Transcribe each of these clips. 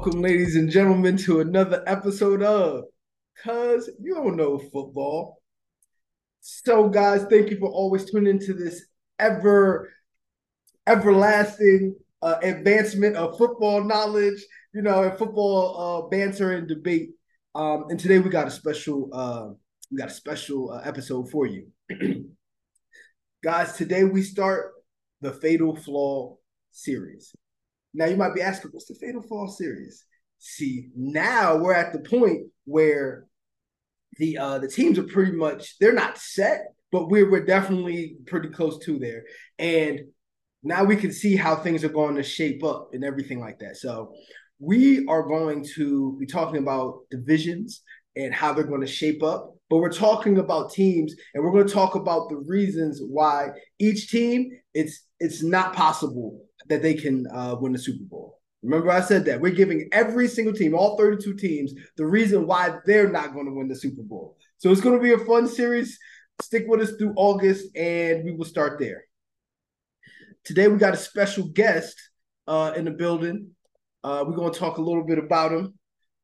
Welcome, ladies and gentlemen, to another episode of Cuz You Don't Know Football. So, guys, thank you for always tuning into this ever everlasting uh, advancement of football knowledge, you know, and football uh, banter and debate. Um, and today we got a special uh, we got a special uh, episode for you. guys, today we start the Fatal Flaw series. Now you might be asking, what's the Fatal Flaw series? See, now we're at the point where the uh the teams are pretty much they're not set, but we're we're definitely pretty close to there. And now we can see how things are going to shape up and everything like that. So we are going to be talking about divisions and how they're going to shape up. But we're talking about teams and we're going to talk about the reasons why each team it's it's not possible that they can uh, win the Super Bowl. Remember, I said that we're giving every single team, all 32 teams, the reason why they're not going to win the Super Bowl. So it's going to be a fun series. Stick with us through August, and we will start there. Today, we got a special guest uh, in the building. Uh, we're going to talk a little bit about him.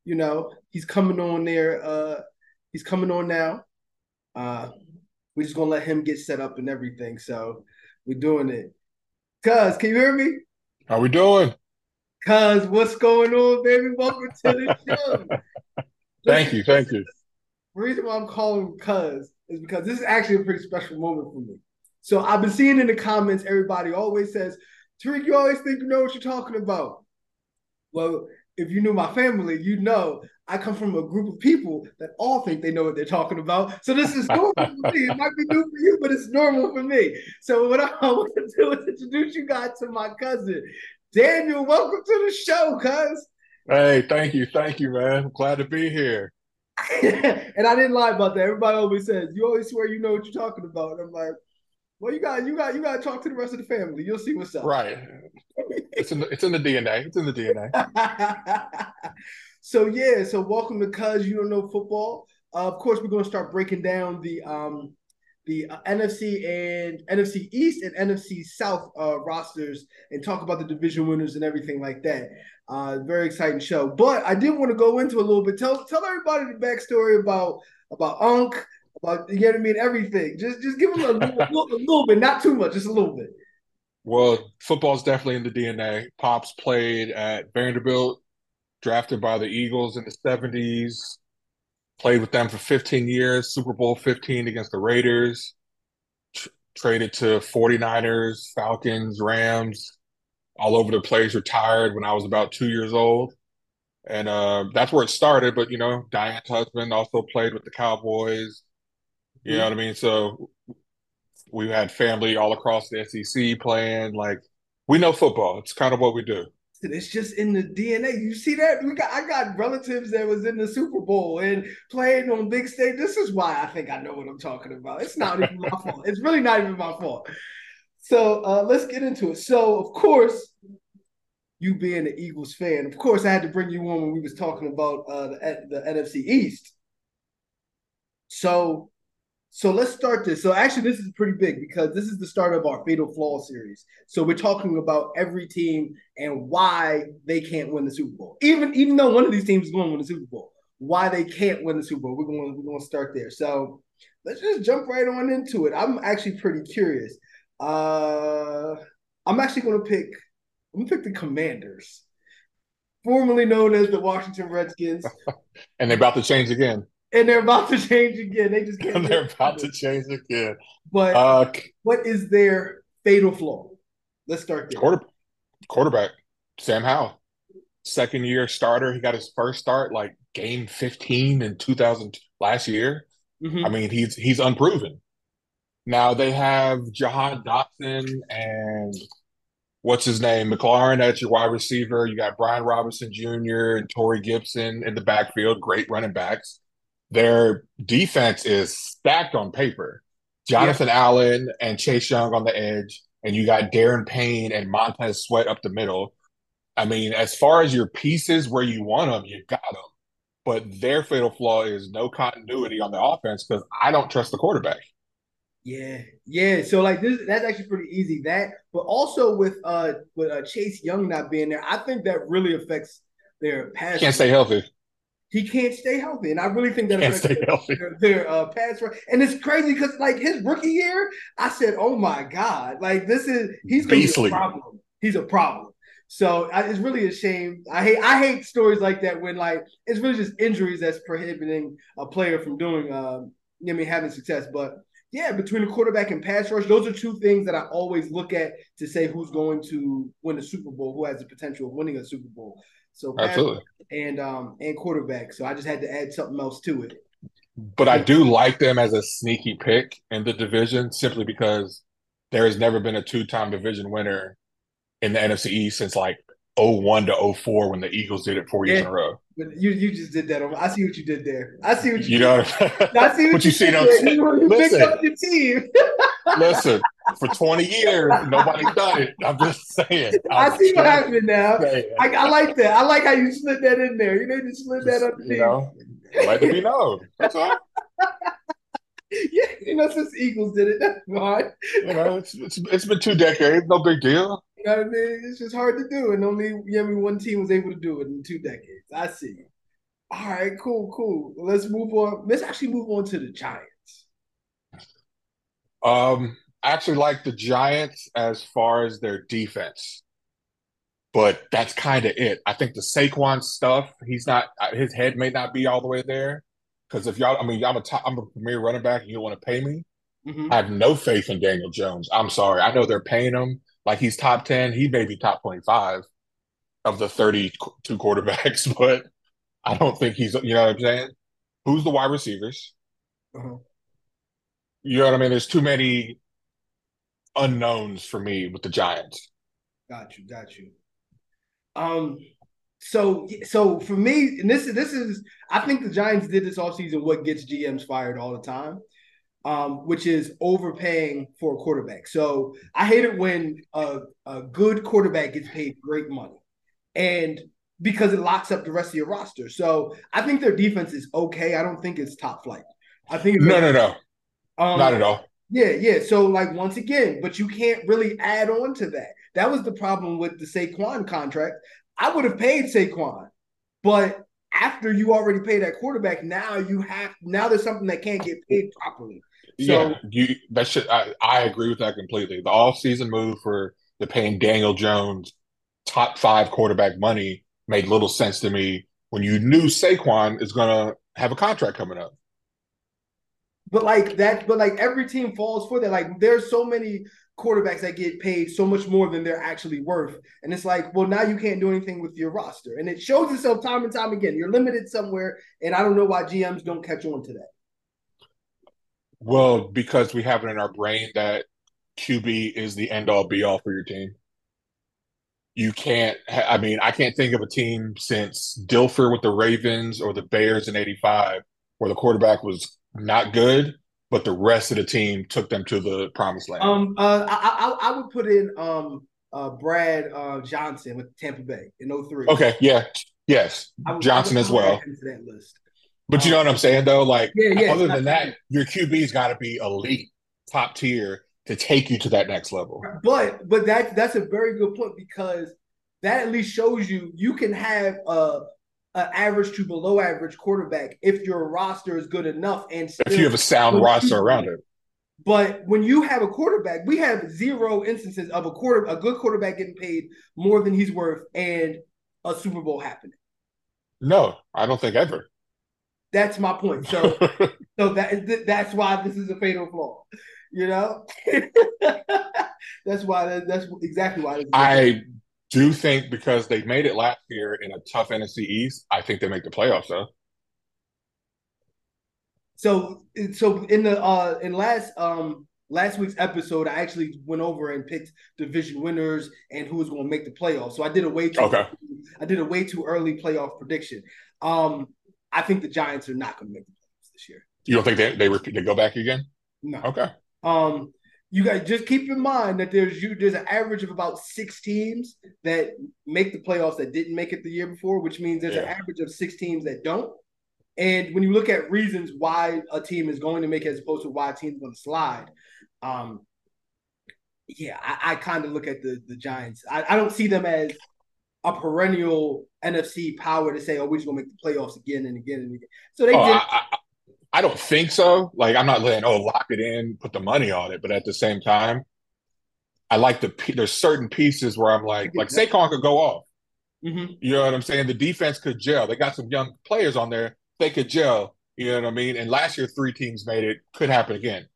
You know, he's coming on there. Uh, he's coming on now. Uh, we're just going to let him get set up and everything. So we're doing it. Cuz, can you hear me? How we doing? Cuz, what's going on, baby? Welcome to the show. thank you, thank you. The reason why I'm calling Cuz is because this is actually a pretty special moment for me. So I've been seeing in the comments, everybody always says, Tariq, you always think you know what you're talking about. Well, if you knew my family, you know I come from a group of people that all think they know what they're talking about. So this is normal for me. It might be new for you, but it's normal for me. So what I want to do is introduce you guys to my cousin, Daniel. Welcome to the show, cuz. Hey, thank you, thank you, man. I'm glad to be here. and I didn't lie about that. Everybody always says you always swear you know what you're talking about. And I'm like, well, you got you got you got to talk to the rest of the family. You'll see what's up. Right. it's in the it's in the DNA. It's in the DNA. so yeah. So welcome to Cuz You Don't Know Football. Uh, of course, we're going to start breaking down the um the uh, NFC and NFC East and NFC South uh, rosters and talk about the division winners and everything like that. Uh, very exciting show. But I did want to go into a little bit. Tell tell everybody the backstory about about Unc about you know what I mean, everything. Just just give them a, little, a little bit, not too much, just a little bit. Well, football's definitely in the DNA. Pops played at Vanderbilt, drafted by the Eagles in the 70s, played with them for 15 years, Super Bowl 15 against the Raiders, tr- traded to 49ers, Falcons, Rams, all over the place, retired when I was about two years old. And uh, that's where it started. But, you know, Diane's husband also played with the Cowboys, you know what I mean? So we had family all across the SEC playing. Like we know football. It's kind of what we do. It's just in the DNA. You see that? We got I got relatives that was in the Super Bowl and playing on big stage. This is why I think I know what I'm talking about. It's not even my fault. It's really not even my fault. So uh, let's get into it. So of course, you being an Eagles fan, of course, I had to bring you on when we was talking about uh, the, the NFC East. So so let's start this. So actually, this is pretty big because this is the start of our Fatal Flaw series. So we're talking about every team and why they can't win the Super Bowl. Even even though one of these teams is going to win the Super Bowl, why they can't win the Super Bowl. We're going we're going to start there. So let's just jump right on into it. I'm actually pretty curious. Uh, I'm actually going to pick. I'm going to pick the Commanders, formerly known as the Washington Redskins, and they're about to change again and they're about to change again. They just can't. they're about to change again. But uh, what is their fatal flaw? Let's start there. Quarter, quarterback Sam Howell, second year starter. He got his first start like game fifteen in two thousand last year. Mm-hmm. I mean, he's he's unproven. Now they have Jahan Dotson and what's his name? McLaurin at your wide receiver. You got Brian Robinson Jr. and Torrey Gibson in the backfield. Great running backs their defense is stacked on paper. Jonathan yeah. Allen and Chase Young on the edge, and you got Daron Payne and Montez Sweat up the middle. I mean, as far as your pieces where you want them, you got them. But their fatal flaw is no continuity on the offense because I don't trust the quarterback. Yeah, yeah. So like this, that's actually pretty easy. That, but also with uh with uh, Chase Young not being there, I think that really affects their pass. Can't stay healthy. He can't stay healthy, and I really think that can't stay healthy. Their, their uh, pass rush, and it's crazy because like his rookie year, I said, "Oh my god, like this is he's a problem. He's a problem." So I, it's really a shame. I hate I hate stories like that when like it's really just injuries that's prohibiting a player from doing um you know I mean having success. But yeah, between the quarterback and pass rush, those are two things that I always look at to say who's going to win the Super Bowl, who has the potential of winning a Super Bowl. So absolutely, and um and quarterback. So I just had to add something else to it. But I do like them as a sneaky pick in the division simply because there has never been a two-time division winner in the NFC East since like 01 to 04 when the Eagles did it four years yeah. in a row. But you you just did that. I see what you did there. I see what you. You know. I see what, what you, you see. You listen, up your team. listen, for twenty years, nobody's done it. I'm just saying. I'm i see what happened now. I, I, like that. I like how you slid that in there. You need to slid that up. You know, let it be known. That's all. yeah, you know, since Eagles did it, that's fine. You know, it's, it's it's been two decades. No big deal. You know what I mean? It's just hard to do, and only you know, one team was able to do it in two decades. I see. All right, cool, cool. Let's move on. Let's actually move on to the Giants. Um, I actually like the Giants as far as their defense, but that's kind of it. I think the Saquon stuff, he's not. His head may not be all the way there. Because if y'all, I mean, I'm a top, I'm a premier running back, and you want to pay me. Mm-hmm. I have no faith in Daniel Jones. I'm sorry. I know they're paying him like he's top 10. He may be top 25 of the 32 quarterbacks, but I don't think he's, you know what I'm saying? Who's the wide receivers? Uh-huh. You know what I mean? There's too many unknowns for me with the Giants. Got you, got you. Um, so so for me, and this is this is I think the Giants did this offseason what gets GMs fired all the time um, which is overpaying for a quarterback. So I hate it when a, a good quarterback gets paid great money, and because it locks up the rest of your roster. So I think their defense is okay. I don't think it's top flight. I think no, no, no, um, not at all. Yeah, yeah. So like once again, but you can't really add on to that. That was the problem with the Saquon contract. I would have paid Saquon, but after you already pay that quarterback, now you have now there's something that can't get paid properly. So, yeah, you that should I, I agree with that completely. The off season move for the paying Daniel Jones top five quarterback money made little sense to me when you knew Saquon is gonna have a contract coming up. But like that, but like every team falls for that. Like there's so many quarterbacks that get paid so much more than they're actually worth. And it's like, well, now you can't do anything with your roster. And it shows itself time and time again. You're limited somewhere. And I don't know why GMs don't catch on to that. Well, because we have it in our brain that QB is the end all be all for your team. You can't, I mean, I can't think of a team since Dilfer with the Ravens or the Bears in 85 where the quarterback was not good, but the rest of the team took them to the promised land. Um, uh, I, I, I would put in um, uh, Brad uh, Johnson with Tampa Bay in 03. Okay, yeah, yes, Johnson as well. that list. But you know what I'm saying, though? Like, yeah, yeah, other than that, your QB's got to be elite, top tier to take you to that next level. But but that that's a very good point because that at least shows you you can have a, a average to below average quarterback if your roster is good enough and if you have a sound roster around it. But when you have a quarterback, we have zero instances of a quarter a good quarterback getting paid more than he's worth and a Super Bowl happening. No, I don't think ever. That's my point. So, so that that's why this is a fatal flaw. You know, that's why that, that's exactly why. I do think because they made it last year in a tough NFC East, I think they make the playoffs though. So, so in the uh in last um last week's episode, I actually went over and picked division winners and who was going to make the playoffs. So I did a way too okay. I did a way too early playoff prediction. Um, I think the Giants are not going to make the playoffs this year. You don't think they they repeat they go back again? No. Okay. Um, you guys just keep in mind that there's you there's an average of about six teams that make the playoffs that didn't make it the year before, which means there's yeah. an average of six teams that don't. And when you look at reasons why a team is going to make it as opposed to why a team's going to slide, um, yeah, I, I kind of look at the the Giants. I, I don't see them as a perennial NFC power to say, "Oh, we're just gonna make the playoffs again and again and again." So they oh, did. I, I, I, don't think so. Like, I'm not letting oh lock it in, put the money on it, but at the same time, I like the there's certain pieces where I'm like, like Saquon could go off. Mm-hmm. You know what I'm saying? The defense could gel. They got some young players on there. They could gel. You know what I mean? And last year, three teams made it. Could happen again.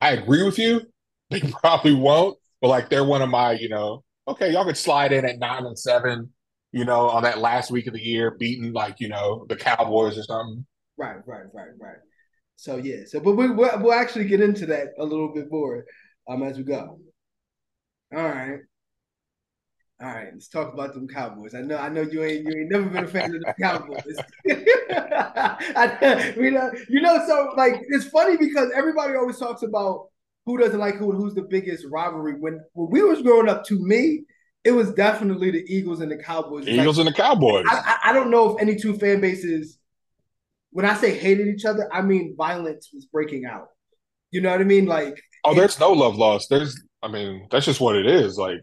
I agree with you. They probably won't, but like they're one of my, you know, okay, y'all could slide in at nine and seven, you know, on that last week of the year, beating like you know the Cowboys or something. Right, right, right, right. So yeah, so but we we'll, we'll actually get into that a little bit more um as we go. All right. All right, let's talk about them Cowboys. I know, I know you ain't you ain't never been a fan of the Cowboys. I, you know, you know, so like it's funny because everybody always talks about who doesn't like who and who's the biggest rivalry. When when we was growing up, to me, it was definitely the Eagles and the Cowboys. Eagles like, and the Cowboys. I, I, I don't know if any two fan bases, when I say hated each other, I mean violence was breaking out. You know what I mean? Like, oh, there's no love lost. There's, I mean, that's just what it is. Like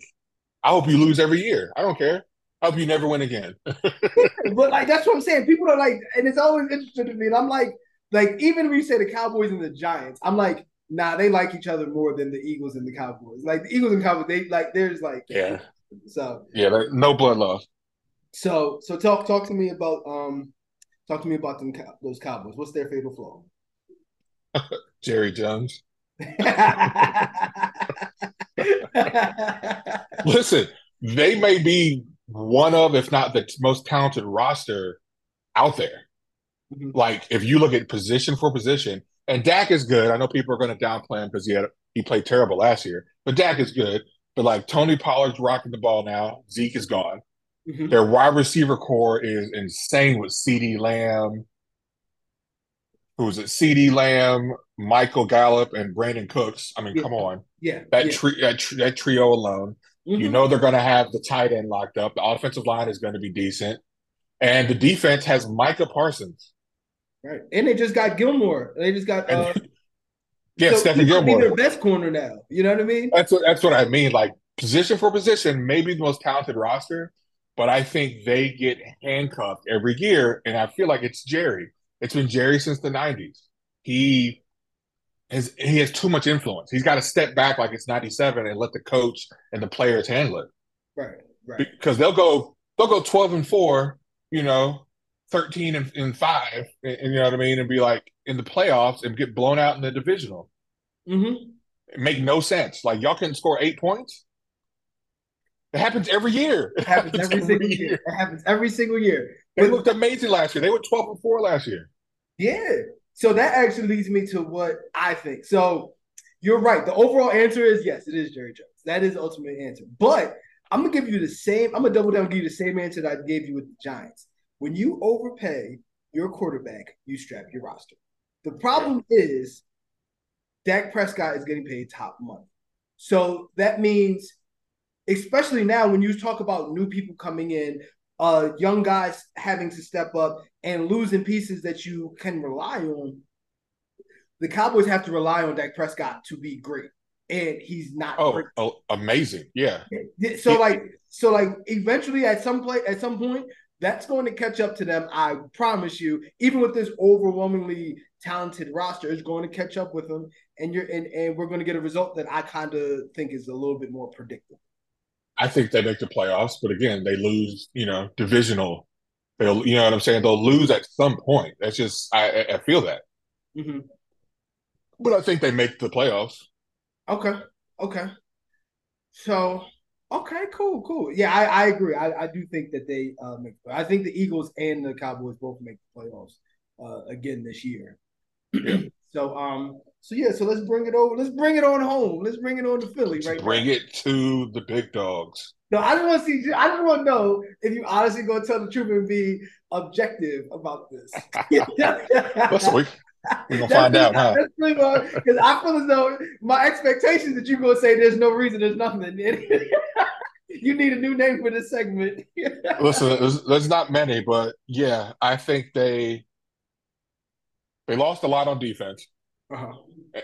I hope you lose every year. I don't care. I hope you never win again. but like that's what I'm saying. People are like, and it's always interesting to me. And I'm like, like even when you say the Cowboys and the Giants, I'm like, nah, they like each other more than the Eagles and the Cowboys. Like the Eagles and Cowboys, they like there's like yeah. So yeah, like, no blood loss. So so talk talk to me about um talk to me about them those Cowboys. What's their fatal flaw? Jerry Jones. Listen, they may be one of, if not the most talented roster out there. Mm-hmm. Like if you look at position for position, and Dak is good. I know people are going to downplay him because he had he played terrible last year, but Dak is good. But like Tony Pollard's rocking the ball now. Zeke is gone. Mm-hmm. Their wide receiver core is insane with CeeDee Lamb, who's it? CeeDee Lamb, Michael Gallup, and Brandin Cooks. I mean, yeah. come on. Yeah. That, yeah. Tri- that, tri- that trio alone. Mm-hmm. You know they're going to have the tight end locked up. The offensive line is going to be decent. And the defense has Micah Parsons. Right. And they just got Gilmore. They just got uh Yeah, so Stephon Gilmore. Be their best corner now. You know what I mean? That's what that's what I mean. Like position for position, maybe the most talented roster, but I think they get handcuffed every year. And I feel like it's Jerry. It's been Jerry since the 90s. He has he has too much influence. He's got to step back like it's 97 and let the coach and the players handle it. Right. Right. Because they'll go they'll go 12 and 4, you know, 13 and, and 5, and, and, you know what I mean, and be like in the playoffs and get blown out in the divisional. Mm-hmm. make no sense. Like y'all can score eight points. It happens every year. It happens, it happens every, every, single year. year. It happens every single year. They looked amazing last year. They were 12 and 4 last year. Yeah. So that actually leads me to what I think. So you're right. The overall answer is yes, it is Jerry Jones. That is the ultimate answer. But I'm gonna give you the same, I'm gonna double down and give you the same answer that I gave you with the Giants. When you overpay your quarterback, you strap your roster. The problem is Dak Prescott is getting paid top money. So that means, especially now when you talk about new people coming in, uh, young guys having to step up and losing pieces that you can rely on, the Cowboys have to rely on Dak Prescott to be great. And he's not. Oh, oh amazing! Yeah. So like, so like, eventually, at some play, at some point, that's going to catch up to them. I promise you. Even with this overwhelmingly talented roster, it's going to catch up with them, and you're and, and we're going to get a result that I kind of think is a little bit more predictable. I think they make the playoffs, but again, they lose. You know, divisional. They'll, you know what I'm saying? They'll lose at some point. That's just I, I feel that. Mm-hmm. But I think they make the playoffs. Okay. Okay. So okay, cool, cool. Yeah, I, I agree. I, I do think that they uh, make. I think the Eagles and the Cowboys both make the playoffs uh, again this year. so um, so yeah, so let's bring it over. Let's bring it on home. Let's bring it on to Philly, let's right? Bring now. it to the big dogs. No, I just want to see. I just want to know if you honestly going to tell the truth and be objective about this. We we're gonna find out, huh? Because I feel as though my expectations that you're gonna say there's no reason, there's nothing. you need a new name for this segment. Listen, there's, there's not many, but yeah, I think they they lost a lot on defense uh-huh.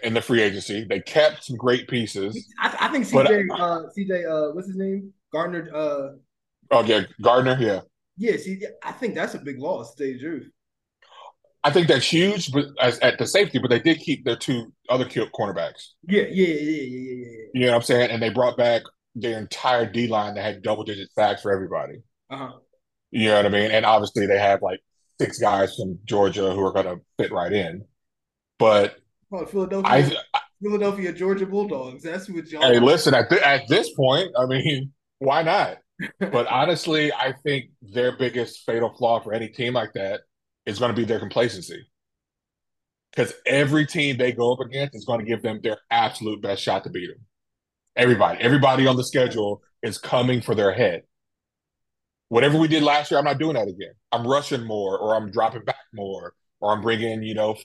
in the free agency. They kept some great pieces. I, I think CJ, uh, CJ, uh, what's his name? Gardner, uh, Oh yeah, Gardner. Yeah. Yeah, I think that's a big loss. To tell you the truth. I think that's huge, but as at the safety, but they did keep their two other cornerbacks. Yeah, yeah, yeah, yeah, yeah, yeah. You know what I'm saying? And they brought back their entire D line that had double digit sacks for everybody. Uh-huh. You know what I mean? And obviously they have like six guys from Georgia who are going to fit right in. But oh, Philadelphia, I, Philadelphia Georgia Bulldogs. That's what y'all. Hey, listen at th- at this point, I mean, why not? but honestly, I think their biggest fatal flaw for any team like that is going to be their complacency. Because every team they go up against is going to give them their absolute best shot to beat them. Everybody, everybody on the schedule is coming for their head. Whatever we did last year, I'm not doing that again. I'm rushing more, or I'm dropping back more, or I'm bringing, you know,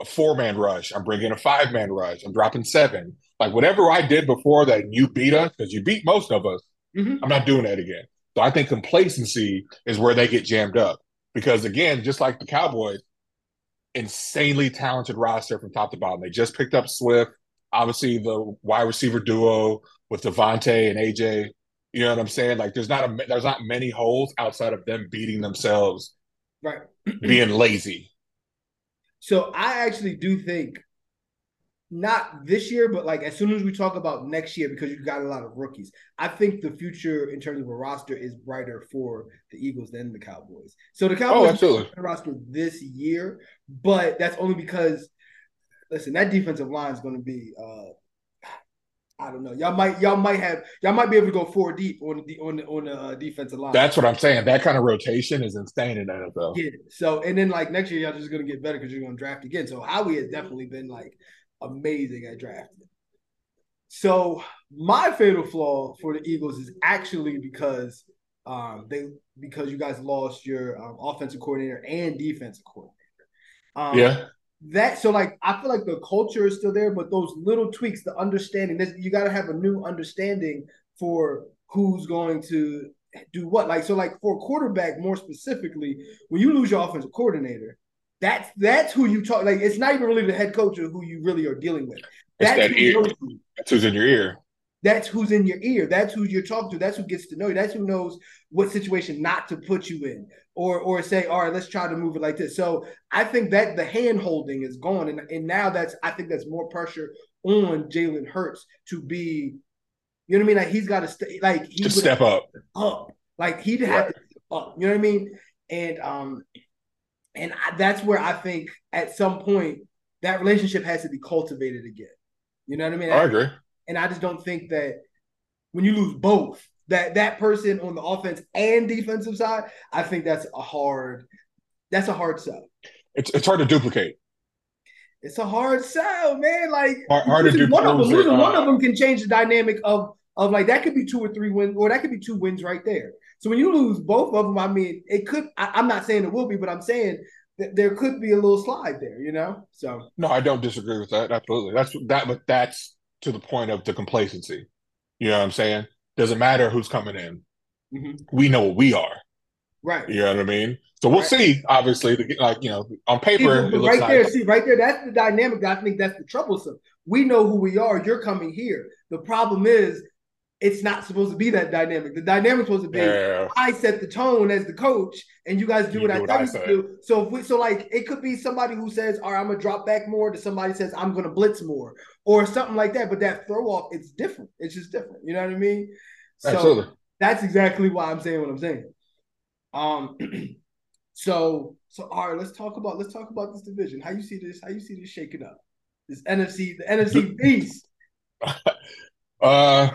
a four man rush. I'm bringing a five man rush. I'm dropping seven. Like whatever I did before that you beat us, because you beat most of us, mm-hmm. I'm not doing that again. So I think complacency is where they get jammed up. Because again, just like the Cowboys, insanely talented roster from top to bottom. They just picked up Swift, obviously the wide receiver duo with DeVonta and AJ. You know what I'm saying? Like there's not a there's not many holes outside of them beating themselves, right? being lazy. So I actually do think not this year, but like as soon as we talk about next year, because you got a lot of rookies, I think the future in terms of a roster is brighter for the Eagles than the Cowboys. So the Cowboys oh, roster this year, but that's only because listen, that defensive line is going to be. uh I don't know. Y'all might y'all might have y'all might be able to go four deep on the on the on the uh, defensive line. That's what I'm saying. That kind of rotation is insane in NFL. Yeah. So and then like next year y'all just gonna get better because you're gonna draft again. So Howie has definitely been like amazing at drafting. So my fatal flaw for the Eagles is actually because um, they because you guys lost your um, offensive coordinator and defensive coordinator. Um, yeah. That so like I feel like the culture is still there, but those little tweaks, the understanding, this you got to have a new understanding for who's going to do what. Like so, like for quarterback more specifically, when you lose your offensive coordinator, that's that's who you talk. Like it's not even really the head coach or who you really are dealing with. That's that ear. That's who's in your ear. That's who's in your ear. That's who you're talking to. That's who gets to know you. That's who knows what situation not to put you in, or or say, all right, let's try to move it like this. So I think that the hand holding is gone, and and now that's I think that's more pressure on Jalen Hurts to be, you know what I mean? Like he's got to stay, like he to step up, up, like he'd have right. to step up. You know what I mean? And um, and I, that's where I think at some point that relationship has to be cultivated again. You know what I mean? I agree. And I just don't think that when you lose both, that that person on the offense and defensive side, I think that's a hard that's a hard sell. It's it's hard to duplicate. It's a hard sell, man. Like hard, hard to. One of them, losing uh, one of them can change the dynamic of of like that could be two or three wins, or that could be two wins right there. So when you lose both of them, I mean, it could. I, am not saying it will be, but I'm saying that there could be a little slide there. You know. So no, I don't disagree with that. Absolutely, that's that. But that's to the point of the complacency. You know what I'm saying? Doesn't matter who's coming in. Mm-hmm. We know what we are. Right. You know what I mean? So we'll right. see. Obviously, like you know, on paper, right there. See, right there. That's the dynamic. I think that's the troublesome. We know who we are. You're coming here. The problem is it's not supposed to be that dynamic. The dynamic's supposed to be yeah. I set the tone as the coach, and you guys do you what do I tell you to do. So if we, so like it could be somebody who says, "All right, I'm gonna drop back more," to somebody says, "I'm gonna blitz more," or something like that. But that throw off, it's different. It's just different. You know what I mean? So Absolutely. That's exactly why I'm saying what I'm saying. Um. so so all right, let's talk about let's talk about this division. How you see this? How you see this shaking up? This NFC, the NFC beast. uh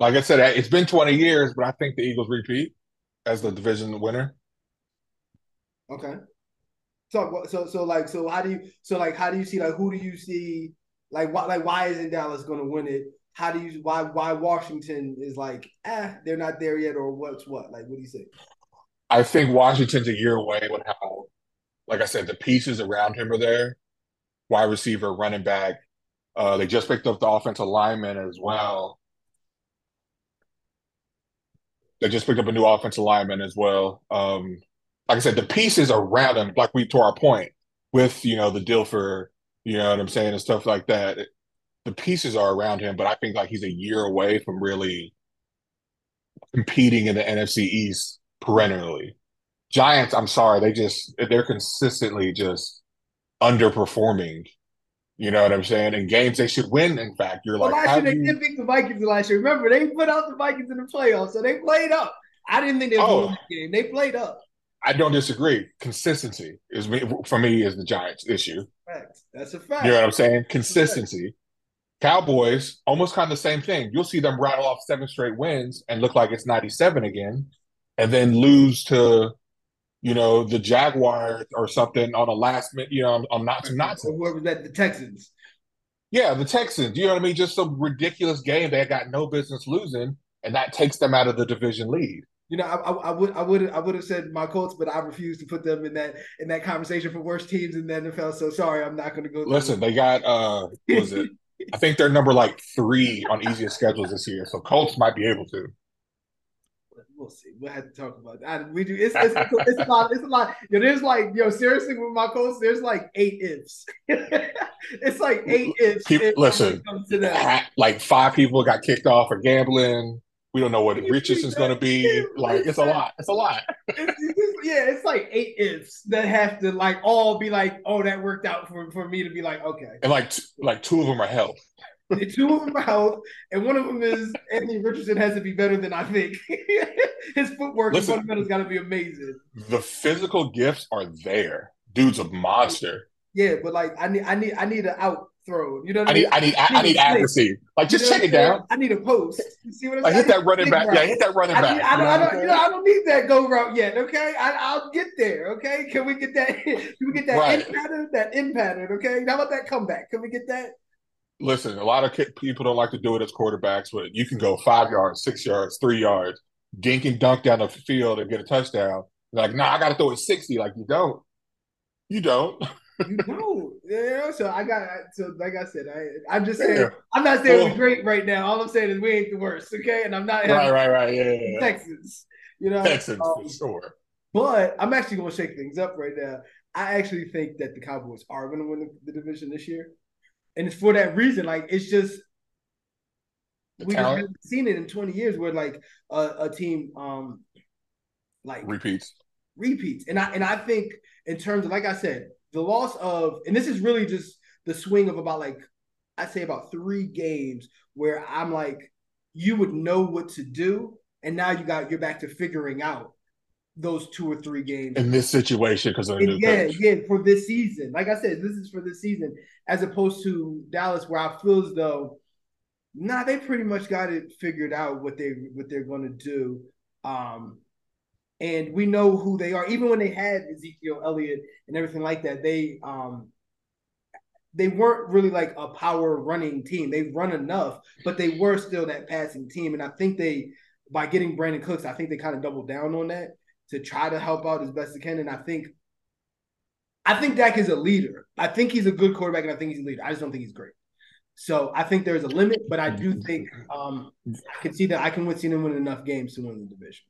like I said, it's been 20 years, but I think the Eagles repeat as the division winner. Okay. So so so like so how do you so like how do you see like who do you see like what like why isn't Dallas going to win it? How do you why why Washington is like ah they're not there yet or what's what like what do you say? I think Washington's a year away with how, like I said, the pieces around him are there. Wide receiver, running back. Uh, they just picked up the offensive lineman as well. They just picked up a new offensive lineman as well. Um, like I said, the pieces around him, like we to our point with you know the deal for you know what I'm saying and stuff like that. the pieces are around him, but I think like he's a year away from really competing in the NFC East perennially. Giants, I'm sorry, they just they're consistently just underperforming. You know what I'm saying? In games they should win. In fact, you're well, like, last year they you... did beat the Vikings last year. Remember, they put out the Vikings in the playoffs, so they played up. I didn't think they were oh. game. They played up. I don't disagree. Consistency is me for me is the Giants' issue. Fact. That's a fact. You know what I'm saying? Consistency. Cowboys, almost kind of the same thing. You'll see them rattle off seven straight wins and look like it's 97 again, and then lose to, you know, the Jaguars or something on a last minute, you know, on, on not to not to. Whoever that, the Texans. Yeah, the Texans. You know what I mean? Just some ridiculous game they got no business losing, and that takes them out of the division lead. You know, I, I, would I would I would have said my Colts, but I refuse to put them in that in that conversation for worst teams in the NFL. So sorry, I'm not going to go. Listen, they got uh, was it? I think they're number like three on easiest schedules this year, so Colts might be able to. We'll see. We'll have to talk about that. We do. It's, it's, it's a lot. It's a lot. Yo, there's like yo, seriously, with my Colts, there's like eight ifs. it's like eight ifs. People, listen, like five people got kicked off for gambling. We don't know what Richardson's going to be. Like, it's a lot. It's a lot. it's, yeah, it's like eight ifs that have to like all be like, oh, that worked out for, for me to be like, okay. And like, t- like two of them are health. Two of them health, and one of them is Anthony Richardson has to be better than I think. His footwork Listen, and fundamentals got to be amazing. The physical gifts are there. Dude's a monster. Yeah, but like I need, I need, I need an out throw. You know, I, I, need, I need, I need, I need accuracy. Like just you know check it down. I need a post. You see what I'm like, saying? Hit that running back. Route. Yeah, hit that running I back. I, don't, I don't, you know, I don't need that go route yet. Okay, I, will get there. Okay, can we get that? Can we get that right. in pattern? That in pattern. Okay, how about that comeback? Can we get that? Listen, a lot of people don't like to do it as quarterbacks, but you can go five yards, six yards, three yards, dink and dunk down the field and get a touchdown. You're like, nah, I got to throw it sixty. Like you don't. You don't. you know, yeah. So I got so like I said, I I'm just saying yeah. I'm not saying we're great right now. All I'm saying is we ain't the worst, okay? And I'm not right, right, right, yeah, yeah, Texans, you know, Texans um, for sure. But I'm actually going to shake things up right now. I actually think that the Cowboys are going to win the, the, division this year, and it's for that reason. Like it's just the we talent. haven't seen it in 20 years where like a, a team um like repeats repeats, and I and I think in terms of like I said, the loss of, and this is really just the swing of about like, I'd say about three games where I'm like, you would know what to do. And now you got, you're back to figuring out those two or three games in this situation because yeah, coach. yeah, for this season. Like I said, this is for this season, as opposed to Dallas, where I feel as though, nah, they pretty much got it figured out what they what they're going to do. Um, and we know who they are. Even when they had Ezekiel Elliott and everything like that, they um they weren't really like a power running team. They run enough, but they were still that passing team. And I think they by getting Brandin Cooks, I think they kind of doubled down on that to try to help out as best they can. And I think I think Dak is a leader. I think he's a good quarterback, and I think he's a leader. I just don't think he's great. So I think there's a limit, but I do think um, I can see that I can win. see them win enough games to win the division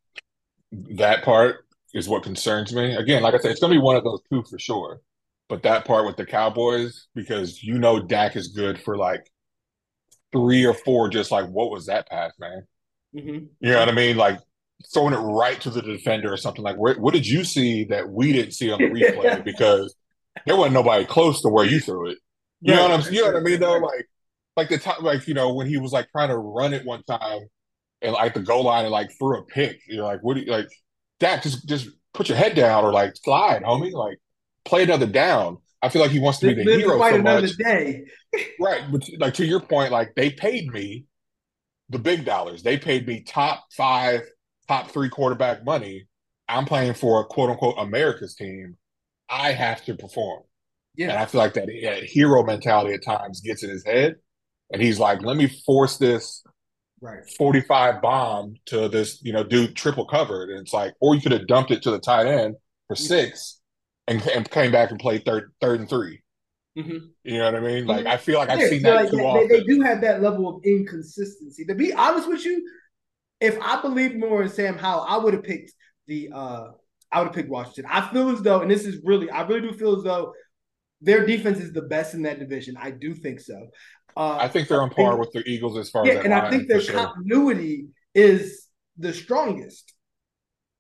that part is what concerns me. Again, like I said, it's going to be one of those two for sure. But that part with the Cowboys, because you know Dak is good for like three or four, just like what was that pass, man? Mm-hmm. You know what I mean? Like throwing it right to the defender or something like. Where, what did you see that we didn't see on the replay? because there wasn't nobody close to where you threw it. You right. know what I'm? You know what I mean? Though, like, like the time like you know when he was like trying to run it one time and like the goal line and like threw a pick. You're like, what do you like? Dak, just just put your head down or like slide, homie. Like play another down. I feel like he wants to be the Live hero so much. Day. right, but like to your point, like they paid me the big dollars. They paid me top five, top three quarterback money. I'm playing for a quote unquote America's team. I have to perform. Yeah. And I feel like that, that hero mentality at times gets in his head. And he's like, let me force this right. 45 bomb to this, you know, do triple covered. And it's like, or you could have dumped it to the tight end for six and, and came back and played third, third and 3 mm-hmm. You know what I mean? Like, I feel like I've seen that like, too they, often. They do have that level of inconsistency. To be honest with you, if I believed more in Sam Howell, I would have picked the, uh, I would have picked Washington. I feel as though, and this is really, I really do feel as though their defense is the best in that division. I do think so. Uh, I think they're on par with the Eagles as far yeah, as and I think their sure. continuity is the strongest.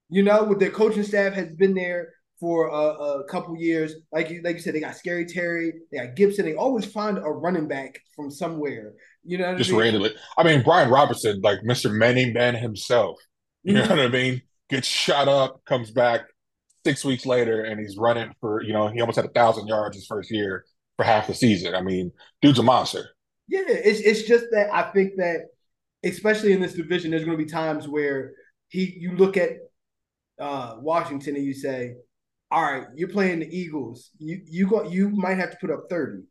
You know, with their coaching staff has been there for a, a, couple years. Like you, like you said, they got Scary Terry, they got Gibson. They always find a running back from somewhere. You know, just I mean? randomly. I mean, Brian Robinson, like Mister Many Man himself. You mm-hmm. know what I mean? Gets shot up, comes back six weeks later, and he's running for you know he almost had a thousand yards his first year for half the season. I mean, dude's a monster. Yeah, it's it's just that I think that especially in this division, there's going to be times where he you look at uh, Washington and you say, all right, you're playing the Eagles. You you got you might have to put up 30.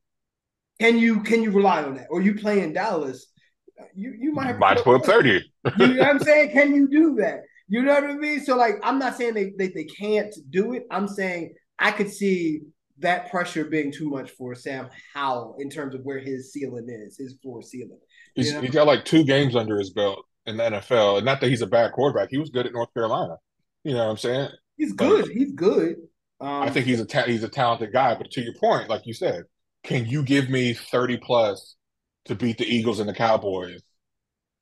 Can you can you rely on that? Or you play in Dallas, you you might have might to put up 30. you know what I'm saying? Can you do that? You know what I mean? So like I'm not saying they, they they can't do it. I'm saying I could see that pressure being too much for Sam Howell in terms of where his ceiling is, his floor ceiling. He's, he's got like two games under his belt in the NFL. And not that he's a bad quarterback. He was good at North Carolina. You know what I'm saying? He's good. But, he's good. Um, I think he's a ta- he's a talented guy. But to your point, like you said, can you give me 30 plus to beat the Eagles and the Cowboys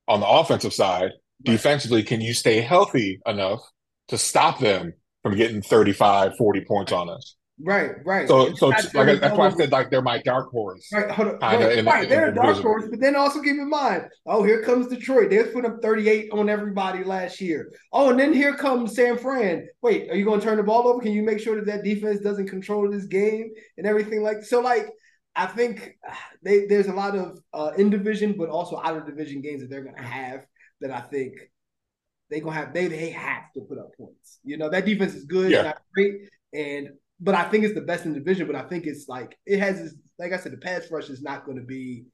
on the offensive side? Defensively, can you stay healthy enough to stop them from getting 35, 40 points on us? Right, right. So, so like that's why I said like they're my dark horse. Right, hold on. Right, right. they're a dark horse, but then also keep in mind, oh, here comes Detroit. They put up 38 on everybody last year. Oh, and then here comes San Fran. Wait, are you going to turn the ball over? Can you make sure that that defense doesn't control this game and everything like so? Like, I think they, there's a lot of uh, in division, but also out of division games that they're going to have that I think they're gonna have they they have to put up points. You know that defense is good, yeah. not great, and but I think it's the best in the division. But I think it's like it has, this, like I said, the pass rush is not going to be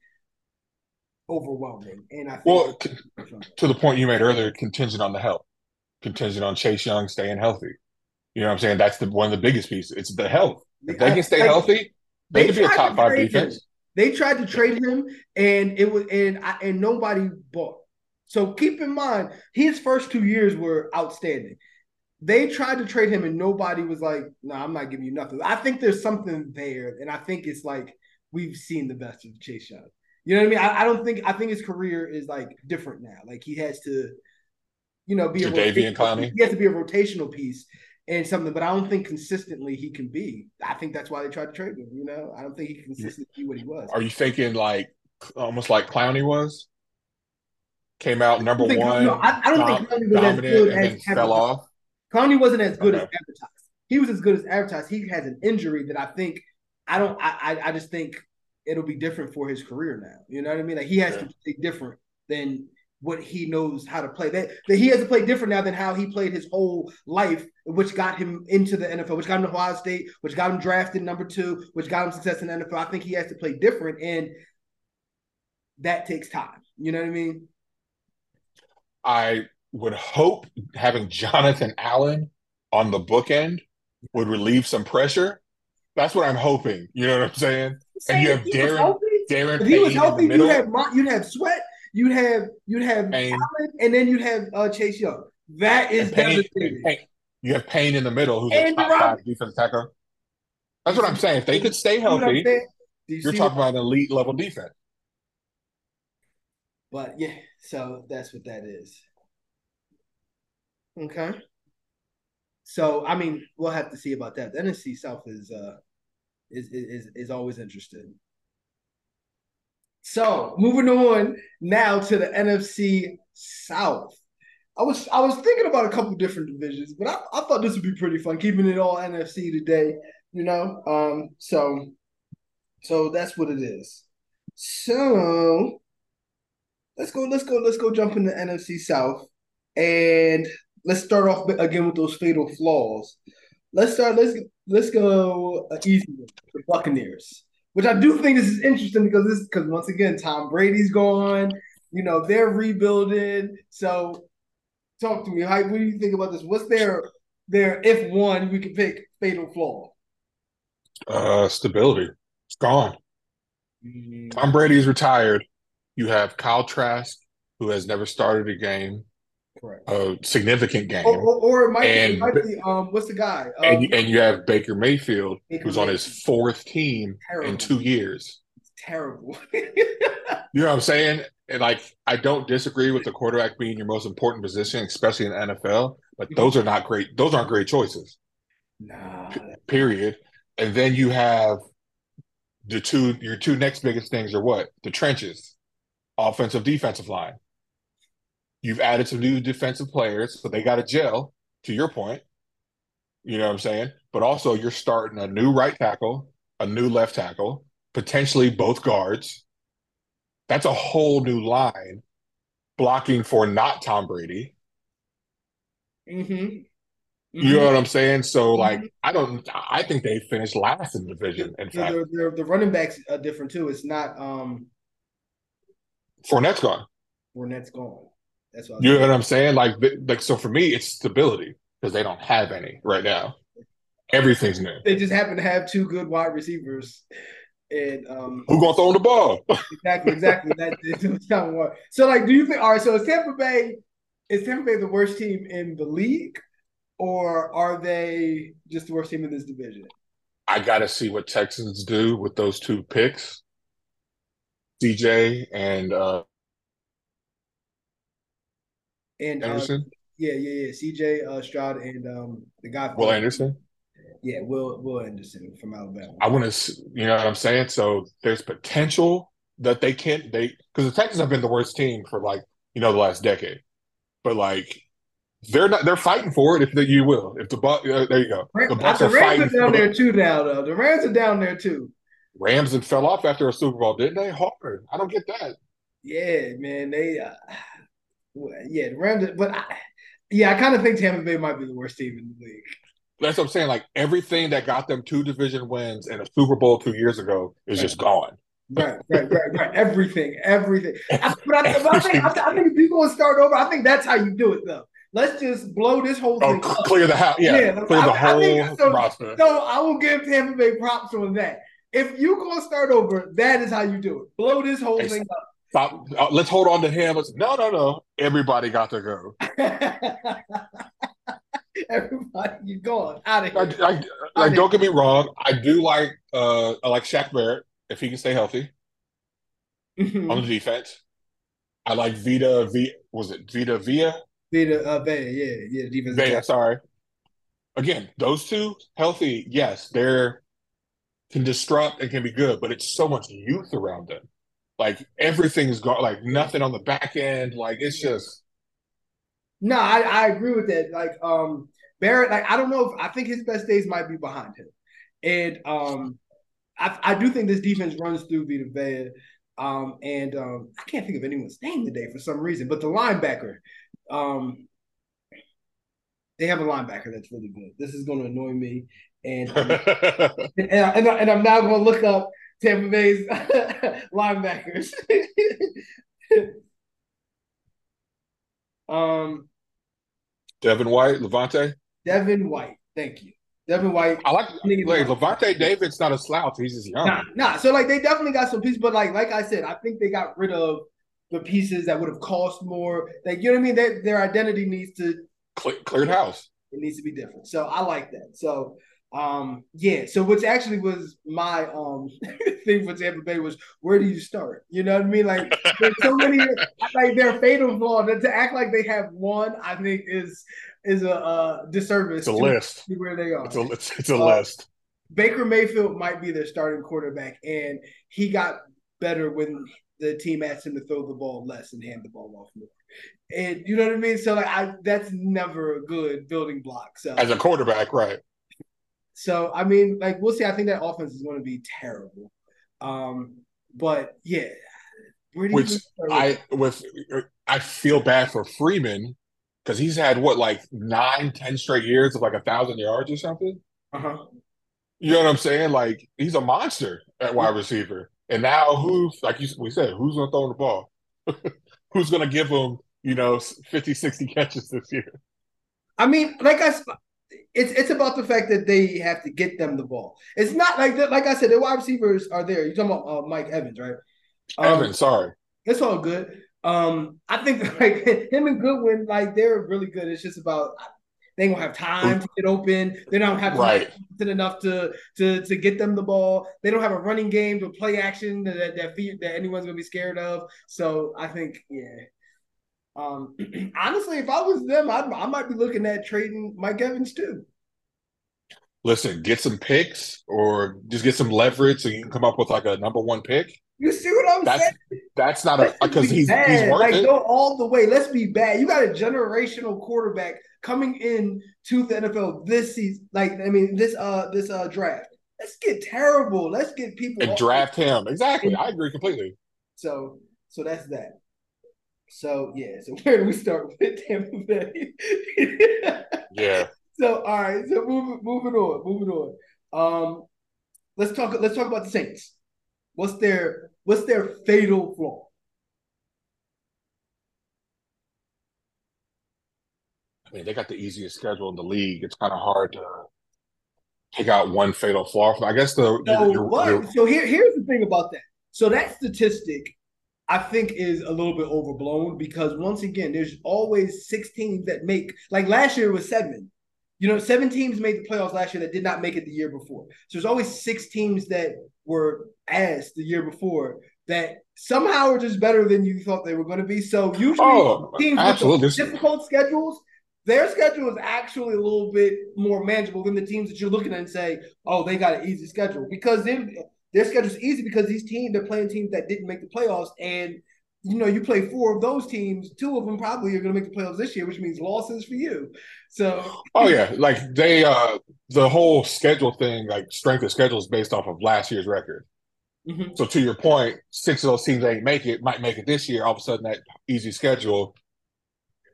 overwhelming. And I think well, to, to, the point you made earlier, contingent on the health, contingent on Chase Young staying healthy. You know what I'm saying? That's the one of the biggest pieces. It's the health. If they can stay like, healthy, they, they can be a top five defense. Him. They tried to trade him, and it was and I, and nobody bought. So keep in mind, his first two years were outstanding they tried to trade him and nobody was like, no, nah, I'm not giving you nothing. I think there's something there. And I think it's like we've seen the best of Chase Young. You know what I mean? I, I don't think I think his career is like different now. Like he has to, you know, be a Clowney. He has to be a rotational piece and something, but I don't think consistently he can be. I think that's why they tried to trade him. You know, I don't think he can consistently be what he was. Are you thinking like almost like Clowney was? Came out number one. no, I, I, don't dom- think Clowney was as good as fell off. Clowney wasn't as good okay. as advertised. He was as good as advertised. He has an injury that I think I don't. I I just think it'll be different for his career now. You know what I mean? Like he has yeah. to play different than what he knows how to play. That, that he has to play different now than how he played his whole life, which got him into the NFL, which got him to Ohio State, which got him drafted number two, which got him success in the NFL. I think he has to play different, and that takes time. You know what I mean? I would hope having Jonathan Allen on the bookend would relieve some pressure. That's what I'm hoping. You know what I'm saying? and you have Daron. Daron. If he was healthy, you'd have you'd have Sweat, you'd have you'd have. Allen, and then you'd have uh, Chase Young. That is Payne, You have Payne in the middle, who's and a top five defense tackle. That's what I'm saying. If they could stay healthy, you are talking about an elite level defense. But yeah, so that's what that is. Okay. So I mean, we'll have to see about that. The NFC South is uh is is is always interesting. So moving on now to the NFC South. I was I was thinking about a couple different divisions, but I, I thought this would be pretty fun, keeping it all NFC today, you know. Um, so so that's what it is. So let's go, let's go, let's go jump in the NFC South. And let's start off again with those fatal flaws. Let's start. Let's let's go easy with the Buccaneers, which I do think this is interesting because this because once again Tom Brady's gone. You know they're rebuilding. So talk to me. How, what do you think about this? What's their their if one we could pick fatal flaw? Uh, stability. It's gone. Mm-hmm. Tom Brady's retired. You have Kyle Trask, who has never started a game. Correct. a significant game. Or, or, or it, might and, be, it might be um, what's the guy? Um, and, and you have Baker Mayfield, Baker who's Mayfield. on his fourth team terrible. in two years. It's terrible. you know what I'm saying? and like I don't disagree with the quarterback being your most important position, especially in the NFL. But those are not great. Those aren't great choices. Nah. P- period. And then you have the two. Your two next biggest things are what? The trenches, offensive, defensive line. You've added some new defensive players, so they got to gel. To your point, you know what I'm saying. But also, you're starting a new right tackle, a new left tackle, potentially both guards that's a whole new line blocking for not Tom Brady. Mm-hmm. Mm-hmm. You know what I'm saying? So, mm-hmm. like, I don't. I think they finished last in the division. In fact, they're, they're, the running backs are different too. It's not. um Fournette's gone. Fournette's gone. That's what. You know what I'm saying? Like, like so for me, it's stability because they don't have any right now. Everything's new. They just happen to have two good wide receivers and um, who gonna throw the ball? exactly, exactly. That kind of So, like, do you think? All right, so is Tampa Bay is Tampa Bay the worst team in the league, or are they just the worst team in this division? I gotta see what Texans do with those two picks, CJ and uh and uh, Anderson. Uh, yeah, yeah, yeah. CJ uh, Stroud and um the guy Will Anderson. Yeah, Will Will Anderson from Alabama. I want to, you know what I'm saying. So there's potential that they can't they because the Texans have been the worst team for like you know the last decade, but like they're not they're fighting for it if the, you will if the buck uh, there you go the Bucs the are Rams are down there too now though the Rams are down there too. Rams and fell off after a Super Bowl, didn't they? Hard. I don't get that. Yeah, man. They, uh, yeah, the Rams. But I, yeah, I kind of think Tampa Bay might be the worst team in the league. That's what I'm saying. Like everything that got them two division wins and a Super Bowl two years ago is right. just gone. Right, right, right, right. Everything, everything. I, but I, I, think, I, think if people will start over, I think that's how you do it, though. Let's just blow this whole oh, thing. Oh, clear the house. Yeah, yeah clear the whole think, so, roster. So I will give Tampa Bay props on that. If you gonna start over, that is how you do it. Blow this whole thing up. Stop. Uh, let's hold on to him. Let's, no, no, no. Everybody got to go. Everybody, you're gone out of here. I, I, like, don't get me wrong. I do like uh I like Shaq Barrett if he can stay healthy mm-hmm. on the defense. I like Vita V. Was it Vita Via? Vita uh, Vea, yeah, yeah, defense. Vea, sorry. Again, those two healthy, yes, they're can disrupt and can be good, but it's so much youth around them. Like everything's gone, like nothing on the back end. Like it's just no, I, I agree with that. Like um Barrett, like I don't know if I think his best days might be behind him. And um I, I do think this defense runs through Vita Vea. Um, and um, I can't think of anyone's name today for some reason, but the linebacker, um, they have a linebacker that's really good. This is going to annoy me, and and, and, and, I'm now going to look up Tampa Bay's linebackers. um, Devin White, Lavonte. Devin White, thank you. Devin White. I like like Lavonte David's not a slouch. He's just young. Nah, nah. So like they definitely got some pieces, but like like I said, I think they got rid of the pieces that would have cost more. Like you know what I mean? They, their identity needs to Cle- cleared house. It needs to be different. So I like that. So um yeah so which actually was my um thing for Tampa Bay was where do you start? You know what I mean? Like there's so many like their fatal flaw that to act like they have one I think is is a uh, disservice it's a list. where they are. It's a, it's, it's a uh, list. Baker Mayfield might be their starting quarterback and he got better when the team asked him to throw the ball less and hand the ball off more. And you know what I mean? So like I that's never a good building block so. As a quarterback right so I mean, like we'll see. I think that offense is going to be terrible. Um, but yeah, which I with I feel bad for Freeman because he's had what like nine, ten straight years of like a thousand yards or something. Uh-huh. You know what I'm saying? Like he's a monster at wide receiver. And now who's like you, we said, who's gonna throw the ball? who's gonna give him, you know, 50, 60 catches this year? I mean, like I it's it's about the fact that they have to get them the ball. It's not like that. like I said, the wide receivers are there. You're talking about uh, Mike Evans, right? Um, Evans, sorry. It's all good. Um, I think like him and Godwin, like they're really good. It's just about They gonna have time to get open. They don't have right. enough to to to get them the ball. They don't have a running game to play action that that, that anyone's gonna be scared of. So I think, yeah. Um, honestly, if I was them, I, I might be looking at trading Mike Evans too. Listen, get some picks or just get some leverage so you can come up with like a number one pick. You see what I'm that's, saying? That's not a because he's bad. he's worth like it. go all the way. Let's be bad. You got a generational quarterback coming in to the NFL this season. Like I mean this uh this uh draft. Let's get terrible. Let's get people and draft him. Exactly. I agree completely. So so that's that. So yeah. So where do we start with Tampa Bay? yeah. So all right. So moving moving on. Moving on. Um, let's talk. Let's talk about the Saints. What's their What's their fatal flaw? I mean, they got the easiest schedule in the league. It's kind of hard to pick out one fatal flaw. I guess the so, you're, what? You're, so here, here's the thing about that. So that statistic, I think, is a little bit overblown because once again, there's always six teams that make. Like last year was seven. You know, seven teams made the playoffs last year that did not make it the year before. So there's always six teams that were ass the year before that somehow are just better than you thought they were going to be. So usually oh, teams absolutely. with difficult schedules, their schedule is actually a little bit more manageable than the teams that you're looking at and say, oh, they got an easy schedule because their schedule is easy because these teams they're playing teams that didn't make the playoffs and you know, you play four of those teams, two of them probably are going to make the playoffs this year, which means losses for you. So, oh yeah, like they, uh the whole schedule thing, like strength of schedule is based off of last year's record. Mm-hmm. So to your point, six of those teams that ain't make it might make it this year. All of a sudden, that easy schedule,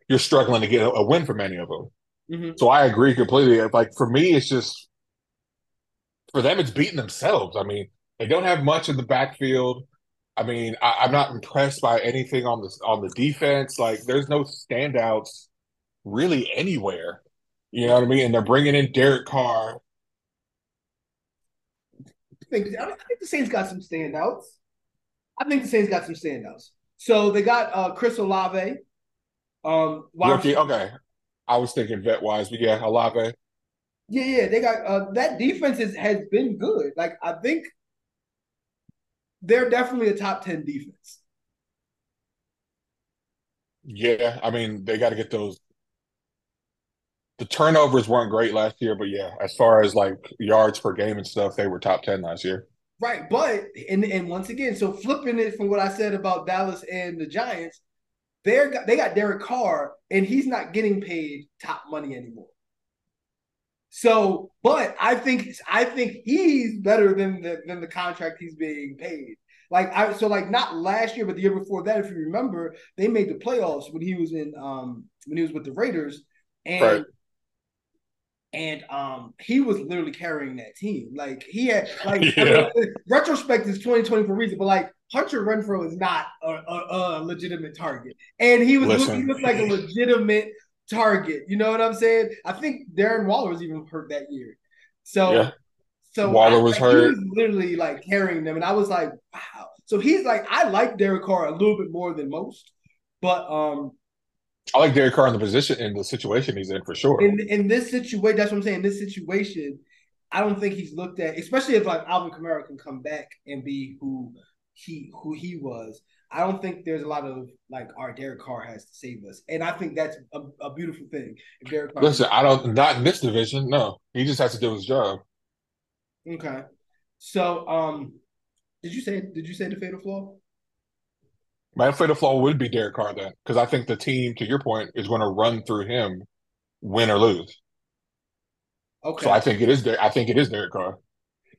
you're struggling to get a, a win for many of them. Mm-hmm. So I agree completely. Like for me, it's just for them, it's beating themselves. I mean, they don't have much in the backfield. I mean, I, am not impressed by anything on the on the defense. Like, there's no standouts really anywhere. You know what I mean? And they're bringing in Derek Carr. I think, I think the Saints got some standouts. I think the Saints got some standouts. So they got uh, Chris Olave. Um, Rookie, okay. I was thinking vet wise, but yeah, Olave. Yeah, yeah, they got uh, that defense is, has been good. Like I think they're definitely a top 10 defense. Yeah, I mean, they got to get those. The turnovers weren't great last year, but yeah, as far as like yards per game and stuff, they were top 10 last year. Right. But, and, and once again, so flipping it from what I said about Dallas and the Giants, they're, they got Derek Carr, and he's not getting paid top money anymore. So, but I think I think he's better than the than the contract he's being paid. Like I so like not last year, but the year before that, if you remember, they made the playoffs when he was in um when he was with the Raiders, and right. and um he was literally carrying that team. Like he had like yeah. I mean, retrospect is twenty twenty for reason, but like Hunter Renfrow is not a, a, a legitimate target, and he was Listen. he looked like a legitimate target. You know what I'm saying? I think Darren Waller was even hurt that year. So yeah. so Waller I, was like, hurt. He was literally like carrying them. And I was like, wow. So he's like, I like Derek Carr a little bit more than most. But um I like Derek Carr in the position in the situation he's in for sure. In in this situation, that's what I'm saying. In this situation, I don't think he's looked at, especially if like Alvin Kamara can come back and be who he who he was. I don't think there's a lot of like our Derek Carr has to save us, and I think that's a, a beautiful thing. If Derek Carr listen, I don't not in this division. No, he just has to do his job. Okay, so um, did you say did you say the fatal flaw? My fatal flaw would be Derek Carr then, because I think the team, to your point, is going to run through him, win or lose. Okay. So I think it is. there. I think it is Derek Carr.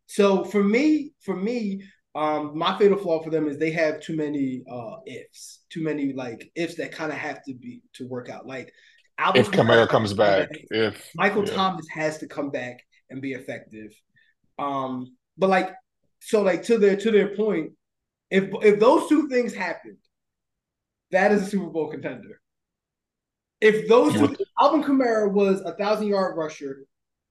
So for me, for me, um, my fatal flaw for them is they have too many uh ifs, too many like ifs that kind of have to be to work out. Like Alvin if Kamara comes back, if Michael yeah. Thomas has to come back and be effective. Um, but like so like to their to their point, if if those two things happened, that is a Super Bowl contender. If those two, Alvin Kamara was a thousand yard rusher